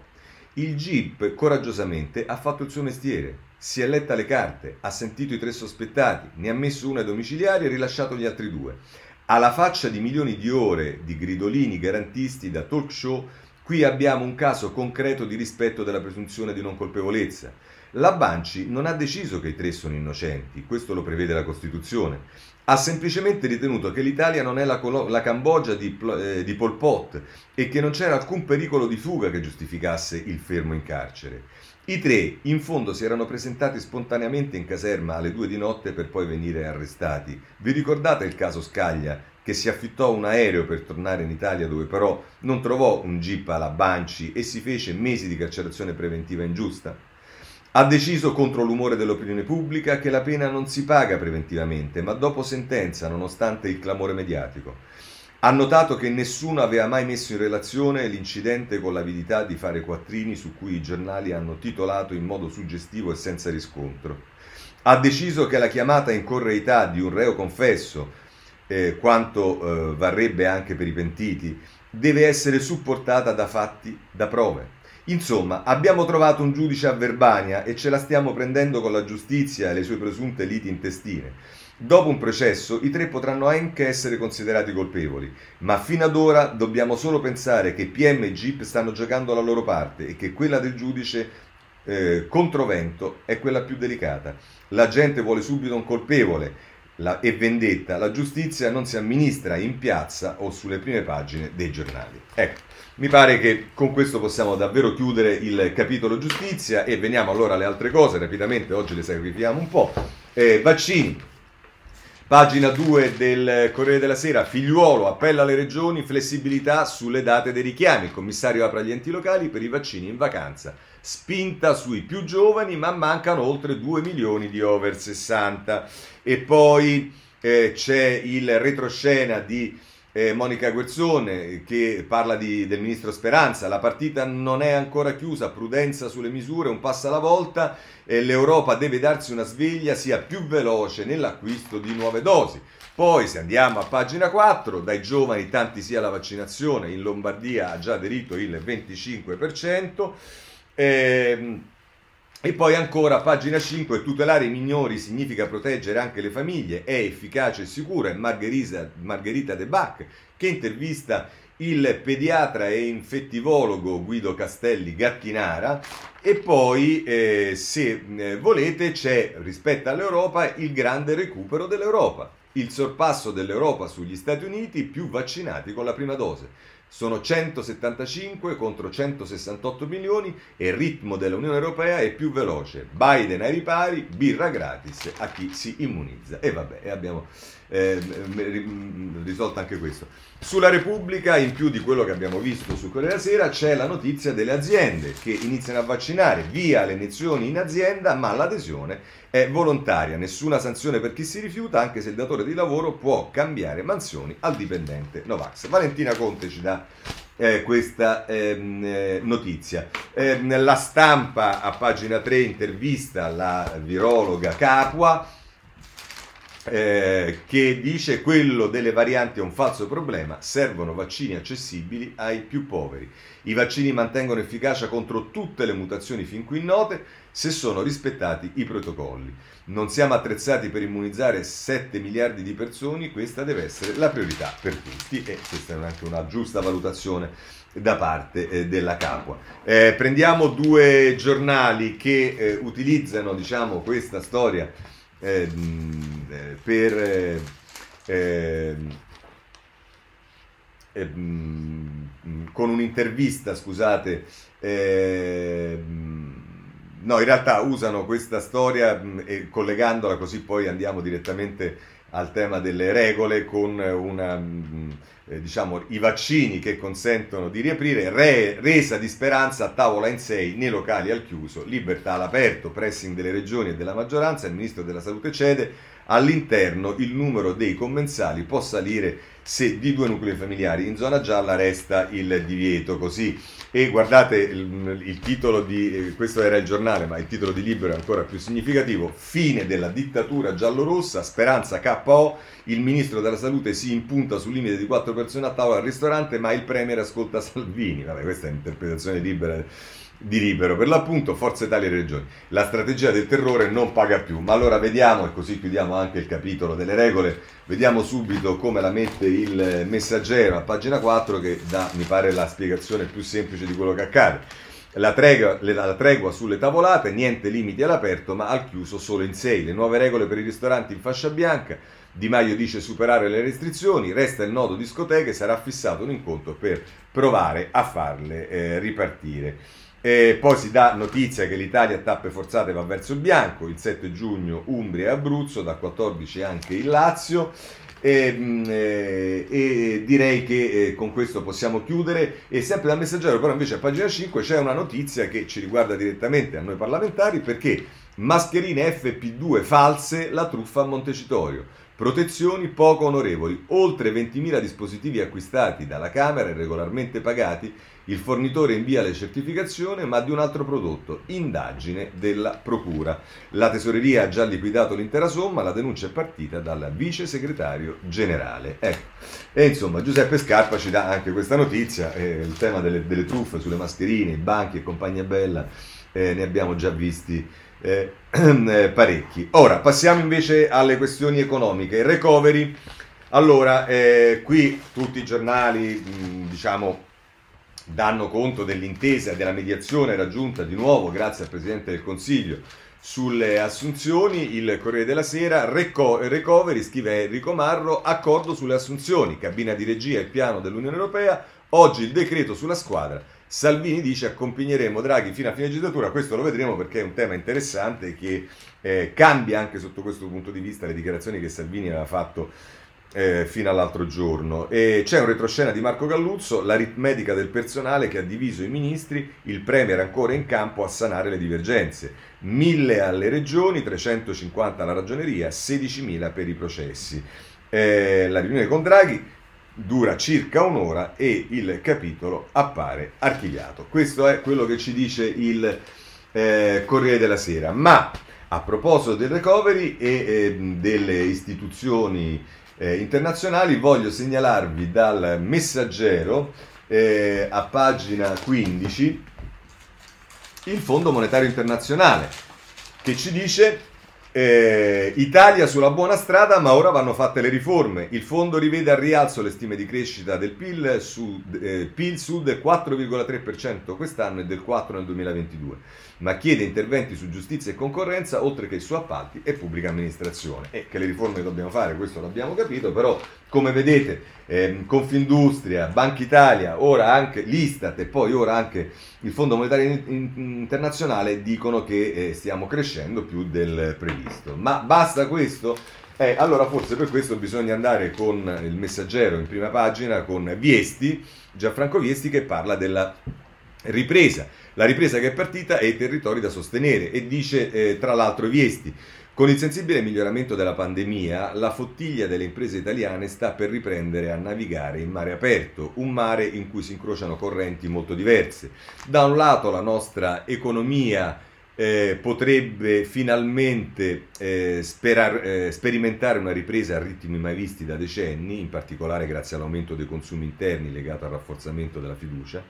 A: Il GIP coraggiosamente ha fatto il suo mestiere, si è letta le carte, ha sentito i tre sospettati, ne ha messo uno ai domiciliari e rilasciato gli altri due. Alla faccia di milioni di ore di gridolini garantisti da talk show, qui abbiamo un caso concreto di rispetto della presunzione di non colpevolezza. La Banci non ha deciso che i tre sono innocenti, questo lo prevede la Costituzione. Ha semplicemente ritenuto che l'Italia non è la, Colo- la Cambogia di, eh, di Pol Pot e che non c'era alcun pericolo di fuga che giustificasse il fermo in carcere. I tre, in fondo, si erano presentati spontaneamente in caserma alle due di notte per poi venire arrestati. Vi ricordate il caso Scaglia, che si affittò un aereo per tornare in Italia dove però non trovò un jeep alla Banci e si fece mesi di carcerazione preventiva ingiusta? Ha deciso contro l'umore dell'opinione pubblica che la pena non si paga preventivamente, ma dopo sentenza, nonostante il clamore mediatico. Ha notato che nessuno aveva mai messo in relazione l'incidente con l'avidità di fare quattrini su cui i giornali hanno titolato in modo suggestivo e senza riscontro. Ha deciso che la chiamata in correità di un reo confesso, eh, quanto eh, varrebbe anche per i pentiti, deve essere supportata da fatti, da prove. Insomma, abbiamo trovato un giudice a Verbania e ce la stiamo prendendo con la giustizia e le sue presunte liti intestine. Dopo un processo i tre potranno anche essere considerati colpevoli, ma fino ad ora dobbiamo solo pensare che PM e Jeep stanno giocando la loro parte e che quella del giudice eh, controvento è quella più delicata. La gente vuole subito un colpevole la, e vendetta, la giustizia non si amministra in piazza o sulle prime pagine dei giornali. Ecco. Mi pare che con questo possiamo davvero chiudere il capitolo giustizia e veniamo allora alle altre cose, rapidamente oggi le sacrifichiamo un po'. Eh, vaccini, pagina 2 del Corriere della Sera, figliuolo appella alle regioni, flessibilità sulle date dei richiami, il commissario apre agli enti locali per i vaccini in vacanza, spinta sui più giovani ma mancano oltre 2 milioni di over 60 e poi eh, c'è il retroscena di eh, Monica Guerzone che parla di, del ministro Speranza, la partita non è ancora chiusa, prudenza sulle misure, un passo alla volta, eh, l'Europa deve darsi una sveglia, sia più veloce nell'acquisto di nuove dosi. Poi se andiamo a pagina 4, dai giovani tanti sia la vaccinazione, in Lombardia ha già aderito il 25%. Eh, e poi ancora, pagina 5, tutelare i minori significa proteggere anche le famiglie, è efficace e sicura, è Margherita, De Bach che intervista il pediatra e infettivologo Guido Castelli Gattinara. E poi eh, se eh, volete c'è rispetto all'Europa il grande recupero dell'Europa, il sorpasso dell'Europa sugli Stati Uniti più vaccinati con la prima dose. Sono 175 contro 168 milioni e il ritmo dell'Unione Europea è più veloce. Biden ai ripari, birra gratis a chi si immunizza. E vabbè, abbiamo eh, risolto anche questo. Sulla Repubblica, in più di quello che abbiamo visto su Corriere della Sera, c'è la notizia delle aziende che iniziano a vaccinare via le iniezioni in azienda, ma l'adesione è volontaria, nessuna sanzione per chi si rifiuta, anche se il datore di lavoro può cambiare mansioni al dipendente Novax. Valentina Conte ci dà eh, questa ehm, eh, notizia. Eh, la stampa a pagina 3 intervista la virologa Capua eh, che dice quello delle varianti è un falso problema, servono vaccini accessibili ai più poveri. I vaccini mantengono efficacia contro tutte le mutazioni fin qui note se sono rispettati i protocolli. Non siamo attrezzati per immunizzare 7 miliardi di persone, questa deve essere la priorità per tutti e questa è anche una giusta valutazione da parte eh, della Capua. Eh, prendiamo due giornali che eh, utilizzano diciamo, questa storia Ehm, eh, per eh, ehm, ehm, con un'intervista, scusate, no, in realtà usano questa storia e collegandola così poi andiamo direttamente al tema delle regole con una eh, diciamo, i vaccini che consentono di riaprire, re, resa di speranza a tavola in sei nei locali al chiuso, libertà all'aperto, pressing delle regioni e della maggioranza, il ministro della salute cede, all'interno il numero dei commensali può salire se di due nuclei familiari in zona gialla resta il divieto, così. E guardate il, il, titolo di, eh, questo era il giornale, ma il titolo di libro è ancora più significativo, fine della dittatura giallorossa, speranza KO, il ministro della salute si impunta sul limite di quattro persone a tavola al ristorante, ma il premier ascolta Salvini, vabbè questa è un'interpretazione libera di libero, per l'appunto Forza Italia e Regioni. La strategia del terrore non paga più, ma allora vediamo, e così chiudiamo anche il capitolo delle regole, vediamo subito come la mette il messaggero a pagina 4 che dà, mi pare, la spiegazione più semplice di quello che accade. La tregua, la tregua, sulle tavolate, niente limiti all'aperto, ma al chiuso solo in 6. Le nuove regole per i ristoranti in fascia bianca. Di Maio dice superare le restrizioni, resta il nodo discoteche, sarà fissato un incontro per provare a farle eh, ripartire. E poi si dà notizia che l'Italia a tappe forzate va verso il bianco, il 7 giugno Umbria e Abruzzo, dal 14 anche il Lazio. E, mm, e, direi che eh, con questo possiamo chiudere e sempre dal messaggero però invece a pagina 5 c'è una notizia che ci riguarda direttamente a noi parlamentari perché mascherine FP2 false la truffa a Montecitorio protezioni poco onorevoli oltre 20.000 dispositivi acquistati dalla Camera e regolarmente pagati il fornitore invia le certificazioni ma di un altro prodotto, indagine della Procura. La tesoreria ha già liquidato l'intera somma, la denuncia è partita dal vice segretario generale. Ecco. E insomma Giuseppe Scarpa ci dà anche questa notizia, eh, il tema delle, delle, truffe sulle mascherine, i banchi e compagnia bella, eh, ne abbiamo già visti. Eh, eh, parecchi. Ora passiamo invece alle questioni economiche. Recovery. Allora, eh, qui tutti i giornali, mh, diciamo, danno conto dell'intesa della mediazione raggiunta di nuovo grazie al Presidente del Consiglio sulle assunzioni, il Corriere della Sera, reco- recovery, scrive Enrico Marro, accordo sulle assunzioni, cabina di regia e piano dell'Unione Europea, oggi il decreto sulla squadra, Salvini dice accompagneremo Draghi fino a fine legislatura, questo lo vedremo perché è un tema interessante che eh, cambia anche sotto questo punto di vista le dichiarazioni che Salvini aveva fatto eh, fino all'altro giorno. E c'è un retroscena di Marco Galluzzo, l'aritmetica del personale che ha diviso i ministri, il Premier ancora in campo a sanare le divergenze. 1000 alle regioni, 350 alla ragioneria, 16.000 per i processi. Eh, la riunione con Draghi dura circa un'ora e il capitolo appare archiviato. Questo è quello che ci dice il eh, Corriere della Sera. Ma a proposito del recovery e eh, delle istituzioni eh, internazionali, voglio segnalarvi dal messaggero eh, a pagina 15 il Fondo Monetario Internazionale che ci dice eh, Italia sulla buona strada, ma ora vanno fatte le riforme. Il fondo rivede al rialzo le stime di crescita del PIL, su, eh, PIL sul del 4,3% quest'anno e del 4% nel 2022 ma chiede interventi su giustizia e concorrenza oltre che su appalti e pubblica amministrazione. E che le riforme dobbiamo fare, questo l'abbiamo capito, però come vedete ehm, Confindustria, Banca Italia, ora anche l'Istat e poi ora anche il Fondo Monetario Internazionale dicono che eh, stiamo crescendo più del previsto. Ma basta questo? Eh, allora forse per questo bisogna andare con il messaggero in prima pagina con Viesti, Gianfranco Viesti che parla della ripresa la ripresa che è partita e i territori da sostenere e dice eh, tra l'altro Viesti. Con il sensibile miglioramento della pandemia, la flottiglia delle imprese italiane sta per riprendere a navigare in mare aperto, un mare in cui si incrociano correnti molto diverse. Da un lato la nostra economia eh, potrebbe finalmente eh, sperar, eh, sperimentare una ripresa a ritmi mai visti da decenni, in particolare grazie all'aumento dei consumi interni legato al rafforzamento della fiducia.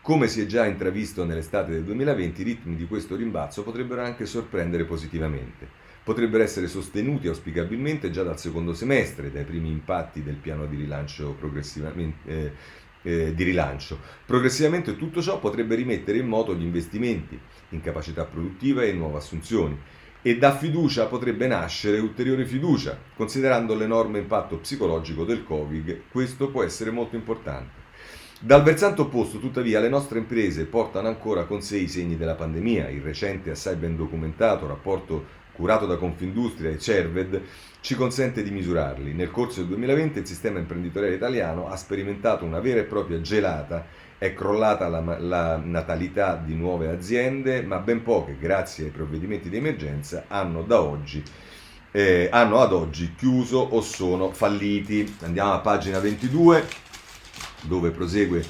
A: Come si è già intravisto nell'estate del 2020, i ritmi di questo rimbalzo potrebbero anche sorprendere positivamente. Potrebbero essere sostenuti auspicabilmente già dal secondo semestre, dai primi impatti del piano di rilancio progressivamente. Eh, eh, di rilancio. Progressivamente tutto ciò potrebbe rimettere in moto gli investimenti in capacità produttiva e nuove assunzioni e da fiducia potrebbe nascere ulteriore fiducia, considerando l'enorme impatto psicologico del Covid, questo può essere molto importante. Dal versante opposto, tuttavia, le nostre imprese portano ancora con sé i segni della pandemia, il recente assai ben documentato rapporto curato da Confindustria e Cerved, ci consente di misurarli. Nel corso del 2020 il sistema imprenditoriale italiano ha sperimentato una vera e propria gelata, è crollata la, la natalità di nuove aziende, ma ben poche, grazie ai provvedimenti di emergenza, hanno oggi eh, hanno ad oggi chiuso o sono falliti. Andiamo a pagina 22 dove prosegue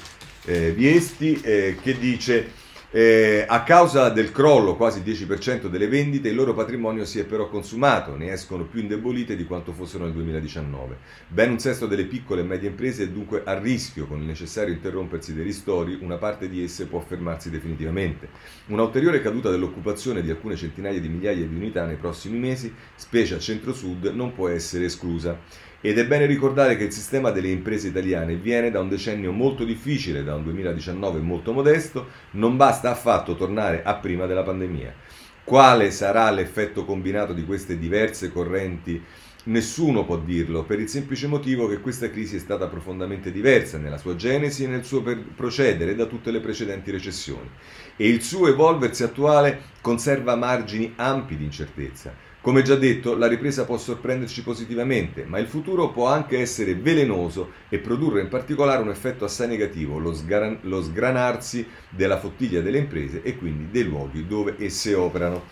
A: eh, Viesti eh, che dice eh, a causa del crollo, quasi il 10% delle vendite, il loro patrimonio si è però consumato, ne escono più indebolite di quanto fossero nel 2019. Ben un sesto delle piccole e medie imprese è dunque a rischio, con il necessario interrompersi dei ristori, una parte di esse può fermarsi definitivamente. Un'ulteriore caduta dell'occupazione di alcune centinaia di migliaia di unità nei prossimi mesi, specie a centro-sud, non può essere esclusa. Ed è bene ricordare che il sistema delle imprese italiane viene da un decennio molto difficile, da un 2019 molto modesto, non basta affatto tornare a prima della pandemia. Quale sarà l'effetto combinato di queste diverse correnti? Nessuno può dirlo, per il semplice motivo che questa crisi è stata profondamente diversa nella sua genesi e nel suo procedere da tutte le precedenti recessioni. E il suo evolversi attuale conserva margini ampi di incertezza. Come già detto, la ripresa può sorprenderci positivamente, ma il futuro può anche essere velenoso e produrre in particolare un effetto assai negativo, lo, sgran- lo sgranarsi della fottiglia delle imprese e quindi dei luoghi dove esse operano.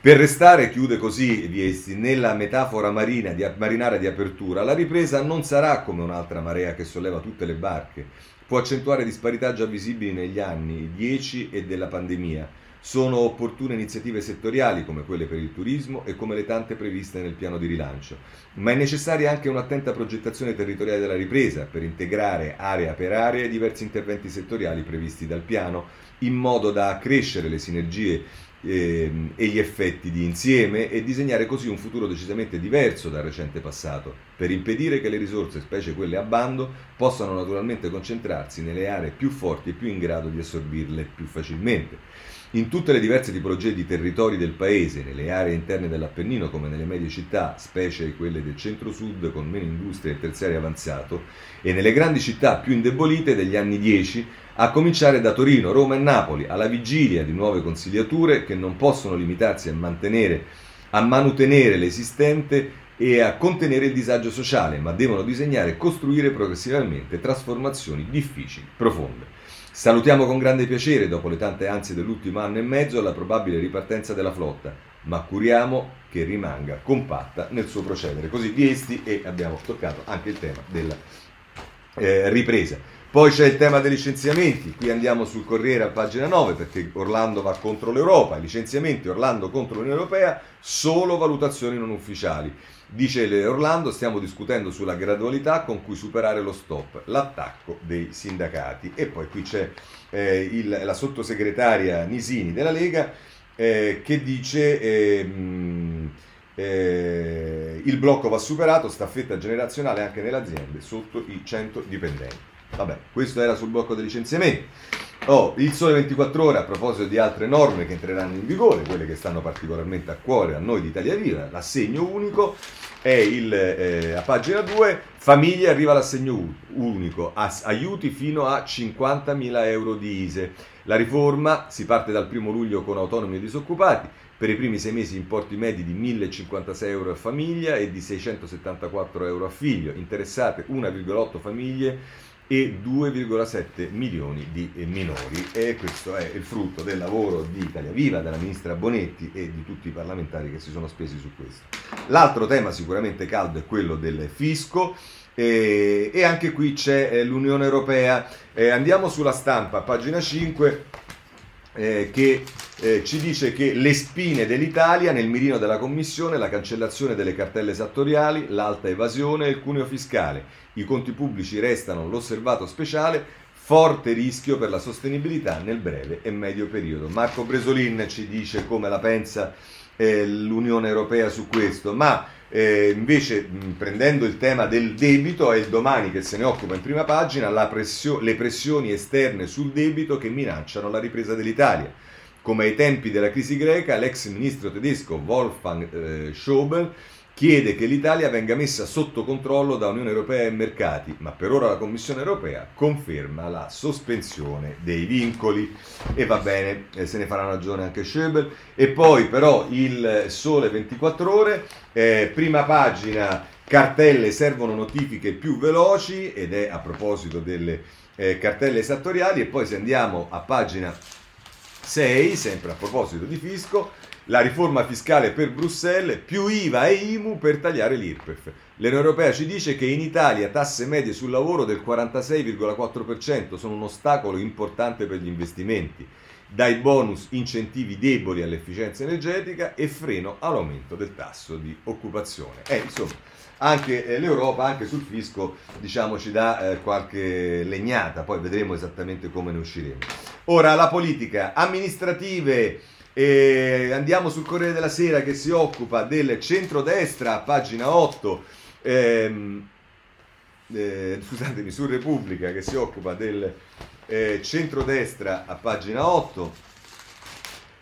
A: Per restare, chiude così Viesti, nella metafora marina di, marinara di apertura, la ripresa non sarà come un'altra marea che solleva tutte le barche, può accentuare disparità già visibili negli anni 10 e della pandemia sono opportune iniziative settoriali come quelle per il turismo e come le tante previste nel piano di rilancio, ma è necessaria anche un'attenta progettazione territoriale della ripresa per integrare area per area i diversi interventi settoriali previsti dal piano in modo da accrescere le sinergie eh, e gli effetti di insieme e disegnare così un futuro decisamente diverso dal recente passato, per impedire che le risorse, specie quelle a bando, possano naturalmente concentrarsi nelle aree più forti e più in grado di assorbirle più facilmente. In tutte le diverse tipologie di territori del paese, nelle aree interne dell'Appennino come nelle medie città, specie quelle del centro-sud con meno industria e terziario avanzato, e nelle grandi città più indebolite degli anni 10, a cominciare da Torino, Roma e Napoli, alla vigilia di nuove consigliature che non possono limitarsi a mantenere, a manutenere l'esistente e a contenere il disagio sociale, ma devono disegnare e costruire progressivamente trasformazioni difficili, profonde. Salutiamo con grande piacere, dopo le tante ansie dell'ultimo anno e mezzo, la probabile ripartenza della flotta, ma curiamo che rimanga compatta nel suo procedere. Così viesti e abbiamo toccato anche il tema della eh, ripresa. Poi c'è il tema dei licenziamenti, qui andiamo sul Corriere a pagina 9 perché Orlando va contro l'Europa, licenziamenti Orlando contro l'Unione Europea, solo valutazioni non ufficiali. Dice Orlando, stiamo discutendo sulla gradualità con cui superare lo stop, l'attacco dei sindacati. E poi qui c'è eh, il, la sottosegretaria Nisini della Lega eh, che dice ehm, eh, il blocco va superato, staffetta generazionale anche nelle aziende sotto i 100 dipendenti. Vabbè, questo era sul blocco dei licenziamenti. Oh, il Sole 24 Ore a proposito di altre norme che entreranno in vigore, quelle che stanno particolarmente a cuore a noi di Italia Viva, l'assegno unico è il, eh, a pagina 2, famiglie arriva l'assegno unico, aiuti fino a 50.000 euro di ISE. La riforma si parte dal 1 luglio con autonomi e disoccupati, per i primi sei mesi importi medi di 1.056 euro a famiglia e di 674 euro a figlio, interessate 1,8 famiglie e 2,7 milioni di minori e questo è il frutto del lavoro di Italia Viva, della ministra Bonetti e di tutti i parlamentari che si sono spesi su questo. L'altro tema sicuramente caldo è quello del fisco e, e anche qui c'è eh, l'Unione Europea. Eh, andiamo sulla stampa, pagina 5 eh, che eh, ci dice che le spine dell'Italia nel mirino della Commissione, la cancellazione delle cartelle esattoriali, l'alta evasione e il cuneo fiscale. I conti pubblici restano l'osservato speciale, forte rischio per la sostenibilità nel breve e medio periodo. Marco Bresolin ci dice come la pensa eh, l'Unione Europea su questo, ma eh, invece mh, prendendo il tema del debito è il domani che se ne occupa in prima pagina pressio- le pressioni esterne sul debito che minacciano la ripresa dell'Italia. Come ai tempi della crisi greca, l'ex ministro tedesco Wolfgang eh, Schäuble chiede che l'Italia venga messa sotto controllo da Unione Europea e mercati, ma per ora la Commissione Europea conferma la sospensione dei vincoli e va bene, eh, se ne farà ragione anche Schöbel. E poi però il Sole 24 ore, eh, prima pagina, cartelle servono notifiche più veloci ed è a proposito delle eh, cartelle esattoriali e poi se andiamo a pagina 6, sempre a proposito di fisco, la riforma fiscale per Bruxelles, più IVA e IMU per tagliare l'IRPEF. L'Unione Europea ci dice che in Italia tasse medie sul lavoro del 46,4% sono un ostacolo importante per gli investimenti, dai bonus incentivi deboli all'efficienza energetica e freno all'aumento del tasso di occupazione. Eh, insomma, anche eh, l'Europa, anche sul fisco, diciamo, ci dà eh, qualche legnata, poi vedremo esattamente come ne usciremo. Ora, la politica amministrative e andiamo sul Corriere della Sera che si occupa del centrodestra, pagina 8. Ehm, eh, scusatemi, su Repubblica che si occupa del eh, centrodestra a pagina 8.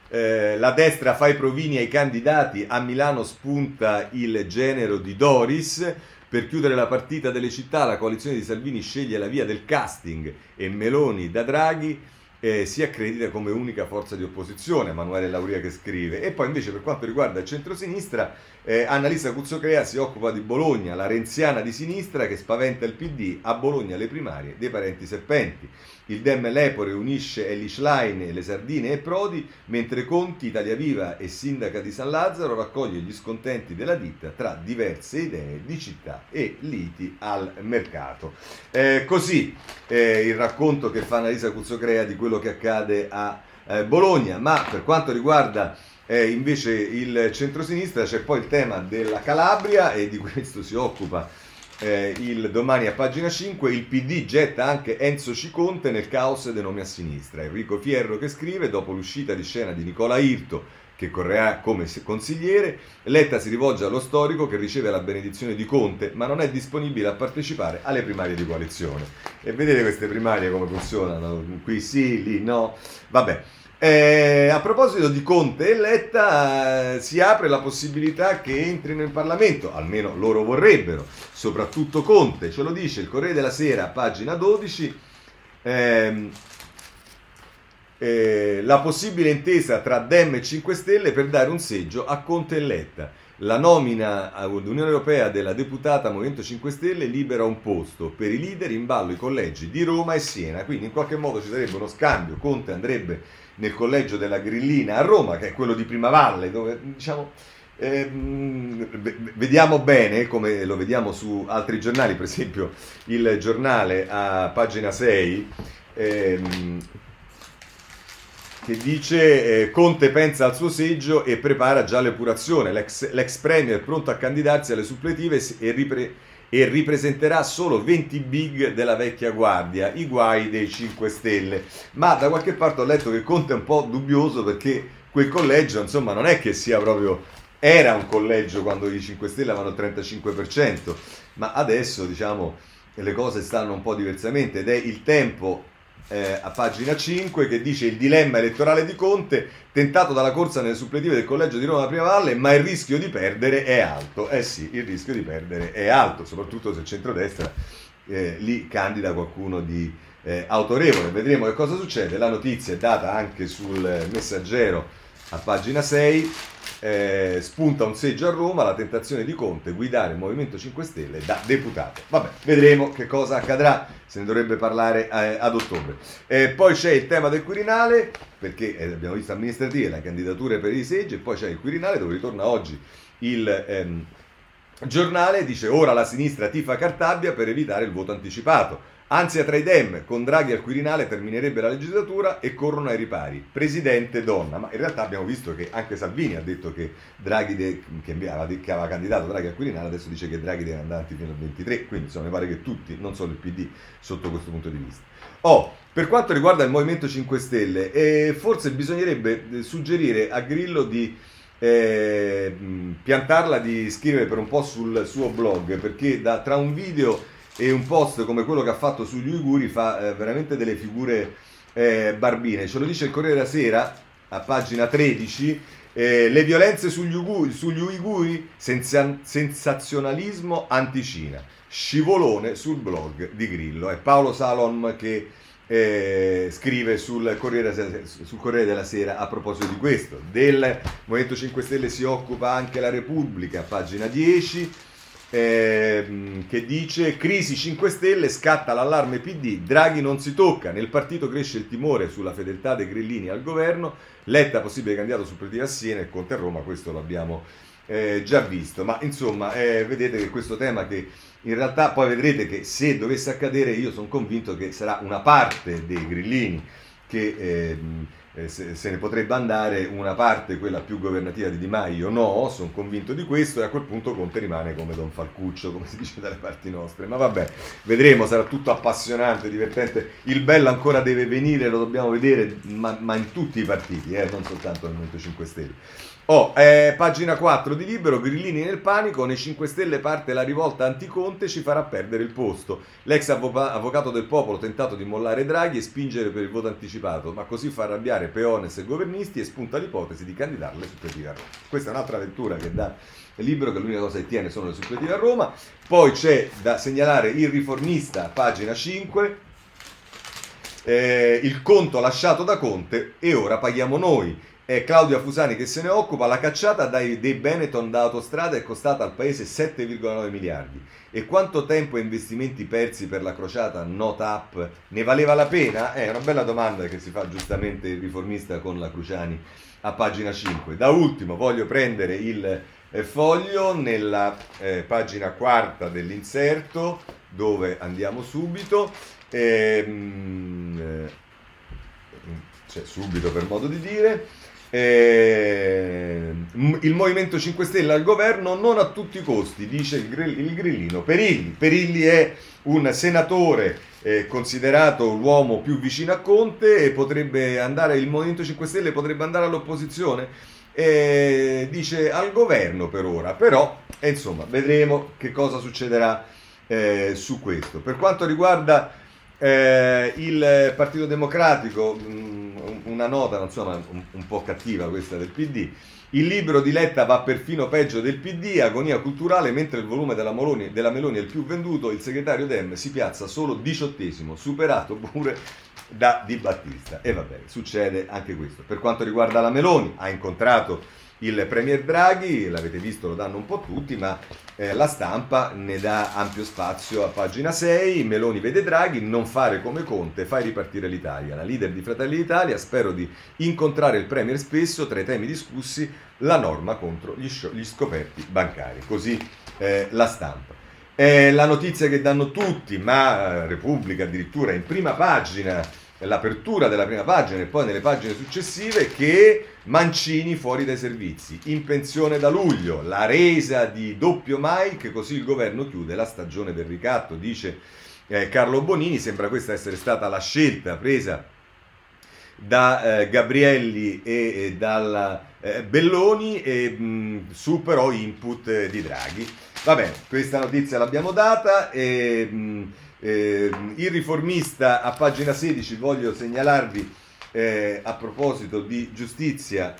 A: Eh, la destra fa i provini ai candidati, a Milano spunta il genero di Doris. Per chiudere la partita delle città, la coalizione di Salvini sceglie la via del casting e Meloni da Draghi eh, si accredita come unica forza di opposizione, Emanuele Lauria che scrive. E poi invece per quanto riguarda il centrosinistra, eh, Annalisa Cuzzocrea si occupa di Bologna, la renziana di sinistra che spaventa il PD, a Bologna le primarie dei parenti serpenti. Il Dem Lepore unisce Elli Schlein, le Sardine e Prodi, mentre Conti, Italia Viva e sindaca di San Lazzaro raccoglie gli scontenti della ditta tra diverse idee di città e liti al mercato. Eh, così eh, il racconto che fa Annalisa Cuzzocrea di quello che accade a eh, Bologna, ma per quanto riguarda eh, invece il centrosinistra c'è poi il tema della Calabria e di questo si occupa eh, il domani a pagina 5 il PD getta anche Enzo Ciconte nel caos dei nomi a sinistra. Enrico Fierro che scrive dopo l'uscita di scena di Nicola Irto che correrà come consigliere, Letta si rivolge allo storico che riceve la benedizione di Conte, ma non è disponibile a partecipare alle primarie di coalizione. E vedete queste primarie come funzionano? Qui sì, lì no. Vabbè. Eh, a proposito di Conte e Letta, eh, si apre la possibilità che entrino in Parlamento, almeno loro vorrebbero, soprattutto Conte, ce lo dice il Corriere della Sera, pagina 12. Ehm, eh, la possibile intesa tra Dem e 5 Stelle per dare un seggio a Conte e Letta. La nomina all'Unione Europea della deputata Movimento 5 Stelle libera un posto per i leader in ballo i collegi di Roma e Siena, quindi in qualche modo ci sarebbe uno scambio, Conte andrebbe nel collegio della Grillina a Roma, che è quello di Primavalle, dove diciamo... Eh, vediamo bene, come lo vediamo su altri giornali, per esempio il giornale a pagina 6, ehm, che dice eh, Conte pensa al suo seggio e prepara già l'epurazione. L'ex, l'ex premier pronto a candidarsi alle suppletive e, ripre, e, ripresenterà solo 20 big della vecchia guardia, i guai dei 5 Stelle. Ma da qualche parte ho letto che Conte è un po' dubbioso perché quel collegio, insomma, non è che sia proprio era un collegio quando i 5 Stelle avevano il 35%, ma adesso diciamo le cose stanno un po' diversamente ed è il tempo eh, a pagina 5 che dice il dilemma elettorale di Conte tentato dalla corsa nelle suppletive del collegio di Roma Prima Valle ma il rischio di perdere è alto. Eh sì il rischio di perdere è alto soprattutto se il centrodestra eh, lì candida qualcuno di eh, autorevole. Vedremo che cosa succede. La notizia è data anche sul messaggero a pagina 6 eh, spunta un seggio a Roma, la tentazione di Conte guidare il Movimento 5 Stelle da deputato. Vabbè, vedremo che cosa accadrà, se ne dovrebbe parlare eh, ad ottobre. Eh, poi c'è il tema del Quirinale, perché eh, abbiamo visto amministrative, la candidatura per i seggi, e poi c'è il Quirinale dove ritorna oggi il... Ehm, giornale dice ora la sinistra tifa Cartabia per evitare il voto anticipato. Anzia tra i Dem, con Draghi al Quirinale terminerebbe la legislatura e corrono ai ripari. Presidente donna, ma in realtà abbiamo visto che anche Salvini ha detto che Draghi, de, che, aveva, che, aveva, candidato Draghi al Quirinale, adesso dice che Draghi deve andare avanti fino al 23, quindi insomma mi pare che tutti, non solo il PD, sotto questo punto di vista. Oh, per quanto riguarda il Movimento 5 Stelle, eh, forse bisognerebbe eh, suggerire a Grillo di... Eh, piantarla di scrivere per un po' sul suo blog perché da, tra un video e un post come quello che ha fatto sugli uiguri fa eh, veramente delle figure eh, barbine. Ce lo dice il Corriere della Sera a pagina 13. Eh, le violenze sugli, uiguri, sugli uiguri, senza, sensazionalismo anticina, scivolone sul blog di Grillo. È Paolo Salom che eh, scrive sul Corriere, sul Corriere, della Sera a proposito di questo. Del Movimento 5 Stelle si occupa anche la Repubblica, pagina 10, eh, che dice crisi 5 Stelle, scatta l'allarme PD, Draghi non si tocca, nel partito cresce il timore sulla fedeltà dei grillini al governo, Letta possibile candidato supplettivo a Siena e Conte a Roma, questo l'abbiamo eh, già visto, ma insomma eh, vedete che questo tema che in realtà poi vedrete che se dovesse accadere io sono convinto che sarà una parte dei grillini che se, se, ne potrebbe andare, una parte, quella più governativa di Di Maio, no, sono convinto di questo e a quel punto Conte rimane come Don Falcuccio, come si dice dalle parti nostre. Ma vabbè, vedremo, sarà tutto appassionante, divertente. Il bello ancora deve venire, lo dobbiamo vedere, ma, ma in tutti i partiti, eh, non soltanto nel Movimento 5 Stelle. Oh, eh, pagina 4 di Libero, Grillini nel panico, nei 5 Stelle parte la rivolta anticonte, ci farà perdere il posto. L'ex avvocato del popolo tentato di mollare Draghi e spingere per il voto anticipato, ma così fa arrabbiare Peones e governisti e spunta l'ipotesi di candidarle suppletive a Roma. Questa è un'altra avventura che dà Libero, che l'unica cosa che tiene sono le suppletive a Roma. Poi c'è da segnalare il riformista, pagina 5, eh, il conto lasciato da Conte e ora paghiamo noi. È Claudia Fusani che se ne occupa. La cacciata dai, dei Benetton da autostrada è costata al paese 7,9 miliardi. E quanto tempo e investimenti persi per la crociata Not Up ne valeva la pena? È una bella domanda che si fa giustamente il riformista con la Cruciani a pagina 5. Da ultimo voglio prendere il eh, foglio nella eh, pagina quarta dell'inserto dove andiamo subito. Ehm, eh, cioè subito per modo di dire. Eh, il Movimento 5 Stelle al governo non a tutti i costi, dice il, il grillino. Perilli. Perilli è un senatore eh, considerato l'uomo più vicino a Conte e potrebbe andare, il Movimento 5 Stelle potrebbe andare all'opposizione. Eh, dice al governo per ora, però eh, insomma vedremo che cosa succederà eh, su questo. Per quanto riguarda eh, il Partito Democratico, mh, mm, una nota insomma, un, un, po' cattiva questa del PD. Il libro di Letta va perfino peggio del PD, agonia culturale, mentre il volume della, Moloni, della Meloni è il più venduto, il segretario Dem si piazza solo diciottesimo, superato pure da Di Battista. E vabbè, succede anche questo. Per quanto riguarda la Meloni, ha incontrato il Premier Draghi, l'avete visto, lo danno un po' tutti, ma eh, la stampa ne dà ampio spazio a pagina 6. Meloni vede Draghi, non fare come Conte, fai ripartire l'Italia. La leader di Fratelli d'Italia, spero di incontrare il Premier spesso, tra i temi discussi, la norma contro gli, scio- gli scoperti bancari. Così eh, la stampa. Eh, la notizia che danno tutti, ma eh, Repubblica addirittura in prima pagina, l'apertura della prima pagina e poi nelle pagine successive che Mancini fuori dai servizi, in pensione da luglio, la resa di doppio Mike, così il governo chiude la stagione del ricatto, dice eh, Carlo Bonini, sembra questa essere stata la scelta presa da eh, Gabrielli e, e dalla eh, Belloni e mh, su però input di Draghi. Va bene, questa notizia l'abbiamo data e mh, eh, il riformista a pagina 16 voglio segnalarvi eh, a proposito di giustizia,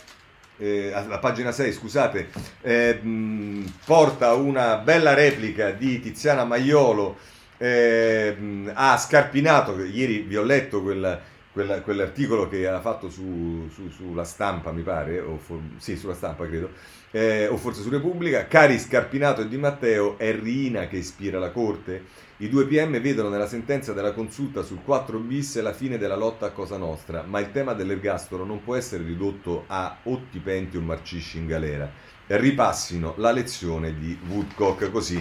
A: eh, a pagina 6 scusate, eh, mh, porta una bella replica di Tiziana Maiolo eh, a Scarpinato, ieri vi ho letto quel, quel, quell'articolo che ha fatto su, su, sulla stampa mi pare, o for, sì sulla stampa credo, eh, o forse su Repubblica, cari Scarpinato e Di Matteo, è Rina che ispira la Corte? I due PM vedono nella sentenza della consulta sul 4 bis la fine della lotta a Cosa Nostra, ma il tema dell'ergastolo non può essere ridotto a o ti penti o marcisci in galera. Ripassino la lezione di Woodcock così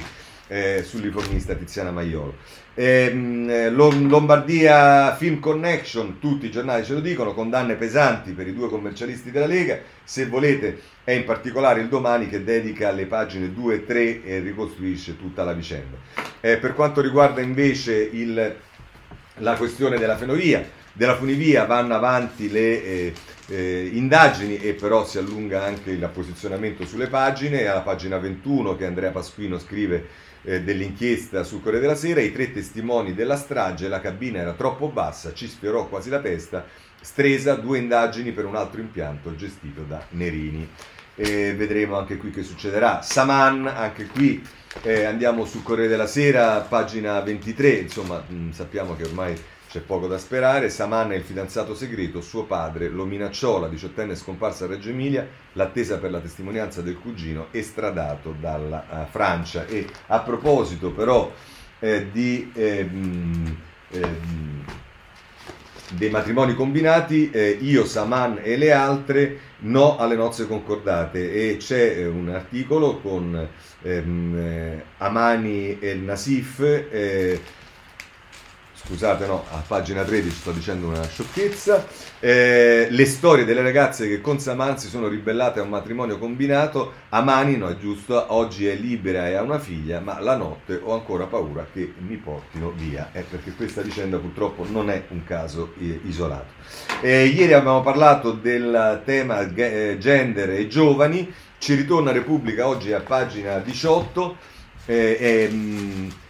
A: eh, sull'informista Tiziana Maiolo. Eh, Lombardia Film Connection, tutti i giornali ce lo dicono, condanne pesanti per i due commercialisti della Lega, se volete è in particolare il domani che dedica le pagine 2 e 3 e ricostruisce tutta la vicenda. Eh, per quanto riguarda invece il, la questione della fenovia, della funivia vanno avanti le eh, eh, indagini e però si allunga anche il posizionamento sulle pagine, alla pagina 21 che Andrea Pasquino scrive eh, dell'inchiesta sul Corriere della Sera, i tre testimoni della strage, la cabina era troppo bassa, ci sfiorò quasi la testa, Stresa, due indagini per un altro impianto gestito da Nerini. E vedremo anche qui che succederà. Saman, anche qui eh, andiamo sul Corriere della Sera, pagina 23, insomma mh, sappiamo che ormai c'è poco da sperare. Saman è il fidanzato segreto, suo padre lo minacciò, la diciottenne scomparsa a Reggio Emilia, l'attesa per la testimonianza del cugino estradato dalla uh, Francia. E a proposito però eh, di... Eh, mh, eh, dei matrimoni combinati, eh, io, Saman e le altre no alle nozze concordate e c'è eh, un articolo con ehm, eh, Amani e Nasif scusate no, a pagina 13 sto dicendo una sciocchezza, eh, le storie delle ragazze che con Saman si sono ribellate a un matrimonio combinato, Amani no è giusto, oggi è libera e ha una figlia, ma la notte ho ancora paura che mi portino via, eh, perché questa vicenda purtroppo non è un caso eh, isolato. ieri abbiamo parlato del tema eh, gender e giovani, ci ritorna Repubblica oggi a pagina 18. Eh, ehm, eh,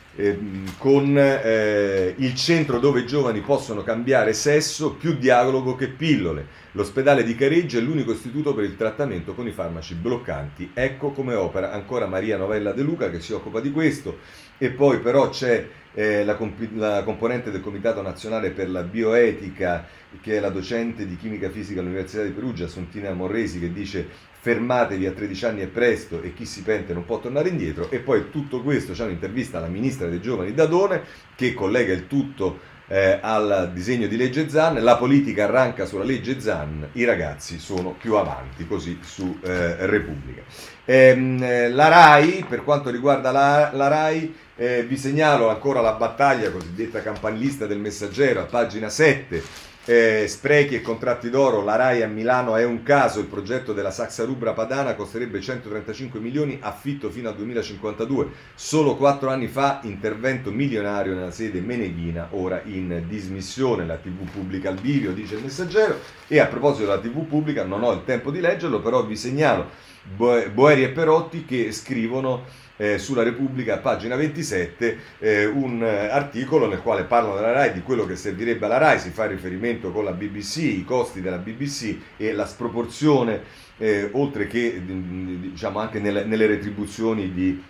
A: con eh, il centro dove i giovani possono cambiare sesso, più dialogo che pillole. L'ospedale di Careggio è l'unico istituto per il trattamento con i farmaci bloccanti. Ecco come opera ancora Maria Novella De Luca che si occupa di questo. E poi però c'è eh, la, comp- la, componente del Comitato Nazionale per la Bioetica, che è la docente di chimica fisica all'Università di Perugia, Sontina Morresi, che dice fermatevi a 13 anni è presto e chi si pente non può tornare indietro e poi tutto questo c'è un'intervista alla ministra dei giovani Dadone che collega il tutto eh, al disegno di legge Zan, la politica arranca sulla legge Zan, i ragazzi sono più avanti, così su eh, Repubblica. Ehm, eh, la RAI, per quanto riguarda la, la RAI, eh, vi segnalo ancora la battaglia cosiddetta campanilista del messaggero a pagina 7 eh, sprechi e contratti d'oro, la RAI a Milano è un caso, il progetto della Saxa Rubra Padana costerebbe 135 milioni, affitto fino al 2052. Solo quattro anni fa intervento milionario nella sede meneghina, ora in dismissione. La TV pubblica al bivio, dice il messaggero. E a proposito della TV pubblica, non ho il tempo di leggerlo, però vi segnalo Boeri e Perotti che scrivono eh, sulla Repubblica, pagina 27, eh, un eh, articolo nel quale parlano della RAI, di quello che servirebbe alla RAI, si fa riferimento con la BBC, i costi della BBC e la sproporzione, eh, oltre che diciamo, anche nelle, nelle retribuzioni di...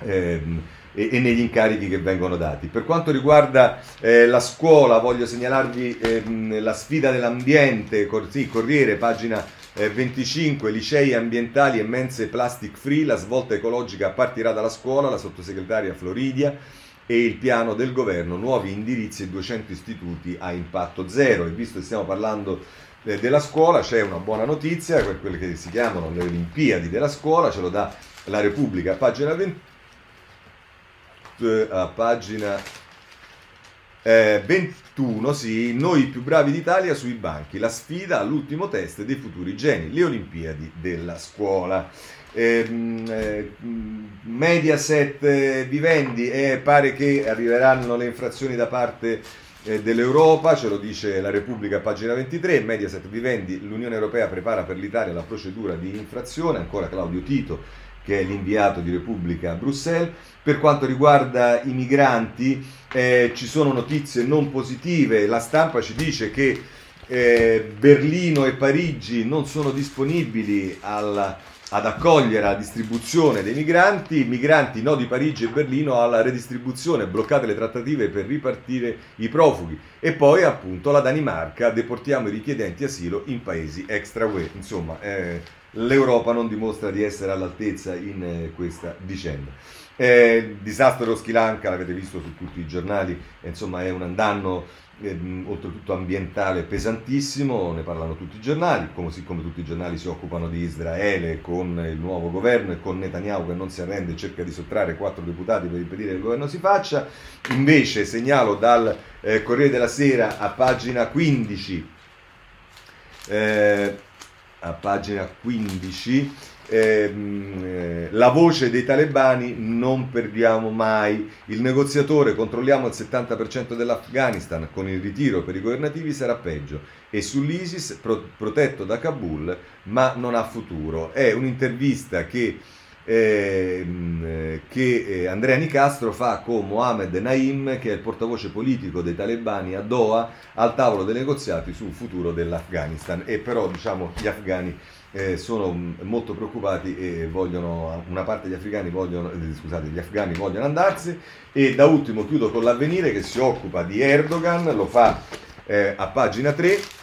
A: Ehm, e, negli incarichi che vengono dati. Per quanto riguarda eh, la scuola, voglio segnalarvi ehm, la sfida dell'ambiente, cor- sì, Corriere, pagina 25 licei ambientali e mense plastic free, la svolta ecologica partirà dalla scuola, la sottosegretaria Floridia e il piano del governo, nuovi indirizzi e 200 istituti a impatto zero. E visto che stiamo parlando eh, della scuola, c'è una buona notizia, quelle che si chiamano le Olimpiadi della scuola, ce lo dà la Repubblica pagina 20, eh, a pagina eh, 21, sì, noi più bravi d'Italia sui banchi, la sfida all'ultimo test dei futuri geni, le Olimpiadi della scuola. Ehm, eh, Mediaset eh, Vivendi e pare che arriveranno le infrazioni da parte eh, dell'Europa, ce lo dice la Repubblica pagina 23, Mediaset Vivendi, l'Unione Europea prepara per l'Italia la procedura di infrazione, ancora Claudio Tito che è l'inviato di Repubblica a Bruxelles. Per quanto riguarda i migranti, eh, ci sono notizie non positive. La stampa ci dice che eh, Berlino e Parigi non sono disponibili alla, ad accogliere la distribuzione dei migranti, migranti no di Parigi e Berlino alla redistribuzione, bloccate le trattative per ripartire i profughi. E poi appunto la Danimarca, deportiamo i richiedenti asilo in paesi extra UE, insomma eh, l'Europa non dimostra di essere all'altezza in eh, questa vicenda. Eh, disastro dello Sri Lanka l'avete visto su tutti i giornali, insomma è un danno eh, oltretutto ambientale pesantissimo, ne parlano tutti i giornali, come, come tutti i giornali si occupano di Israele con il nuovo governo e con Netanyahu che non si arrende e cerca di sottrarre quattro deputati per impedire che il governo si faccia. Invece segnalo dal eh, Corriere della Sera a pagina 15 eh, a pagina 15, ehm, eh, la voce dei talebani non perdiamo mai, il negoziatore controlliamo il 70% dell'Afghanistan, con il ritiro per i governativi sarà peggio e sull'ISIS pro- protetto da Kabul ma non ha futuro. È un'intervista che ehm, che eh, Andrea Nicastro fa con Mohamed Naim, che è il portavoce politico dei talebani a Doha, al tavolo dei negoziati sul futuro dell'Afghanistan. E però diciamo gli afghani eh, sono molto preoccupati e vogliono, una parte degli africani vogliono, eh, scusate, gli afghani vogliono andarsi. E da ultimo chiudo con l'avvenire che si occupa di Erdogan, lo fa eh, a pagina 3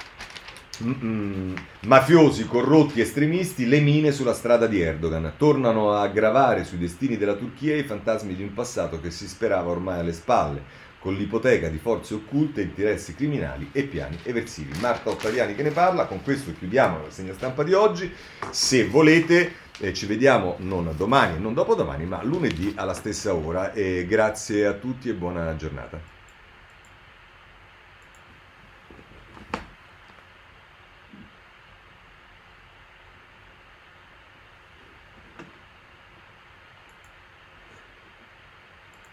A: Mm-mm. Mafiosi, corrotti, estremisti, le mine sulla strada di Erdogan. Tornano a gravare sui destini della Turchia i fantasmi di un passato che si sperava ormai alle spalle, con l'ipoteca di forze occulte, interessi criminali e piani eversivi. Marta Ottaviani che ne parla, con questo chiudiamo la segna stampa di oggi. Se volete eh, ci vediamo non domani non dopodomani, ma lunedì alla stessa ora. E grazie a tutti e buona giornata.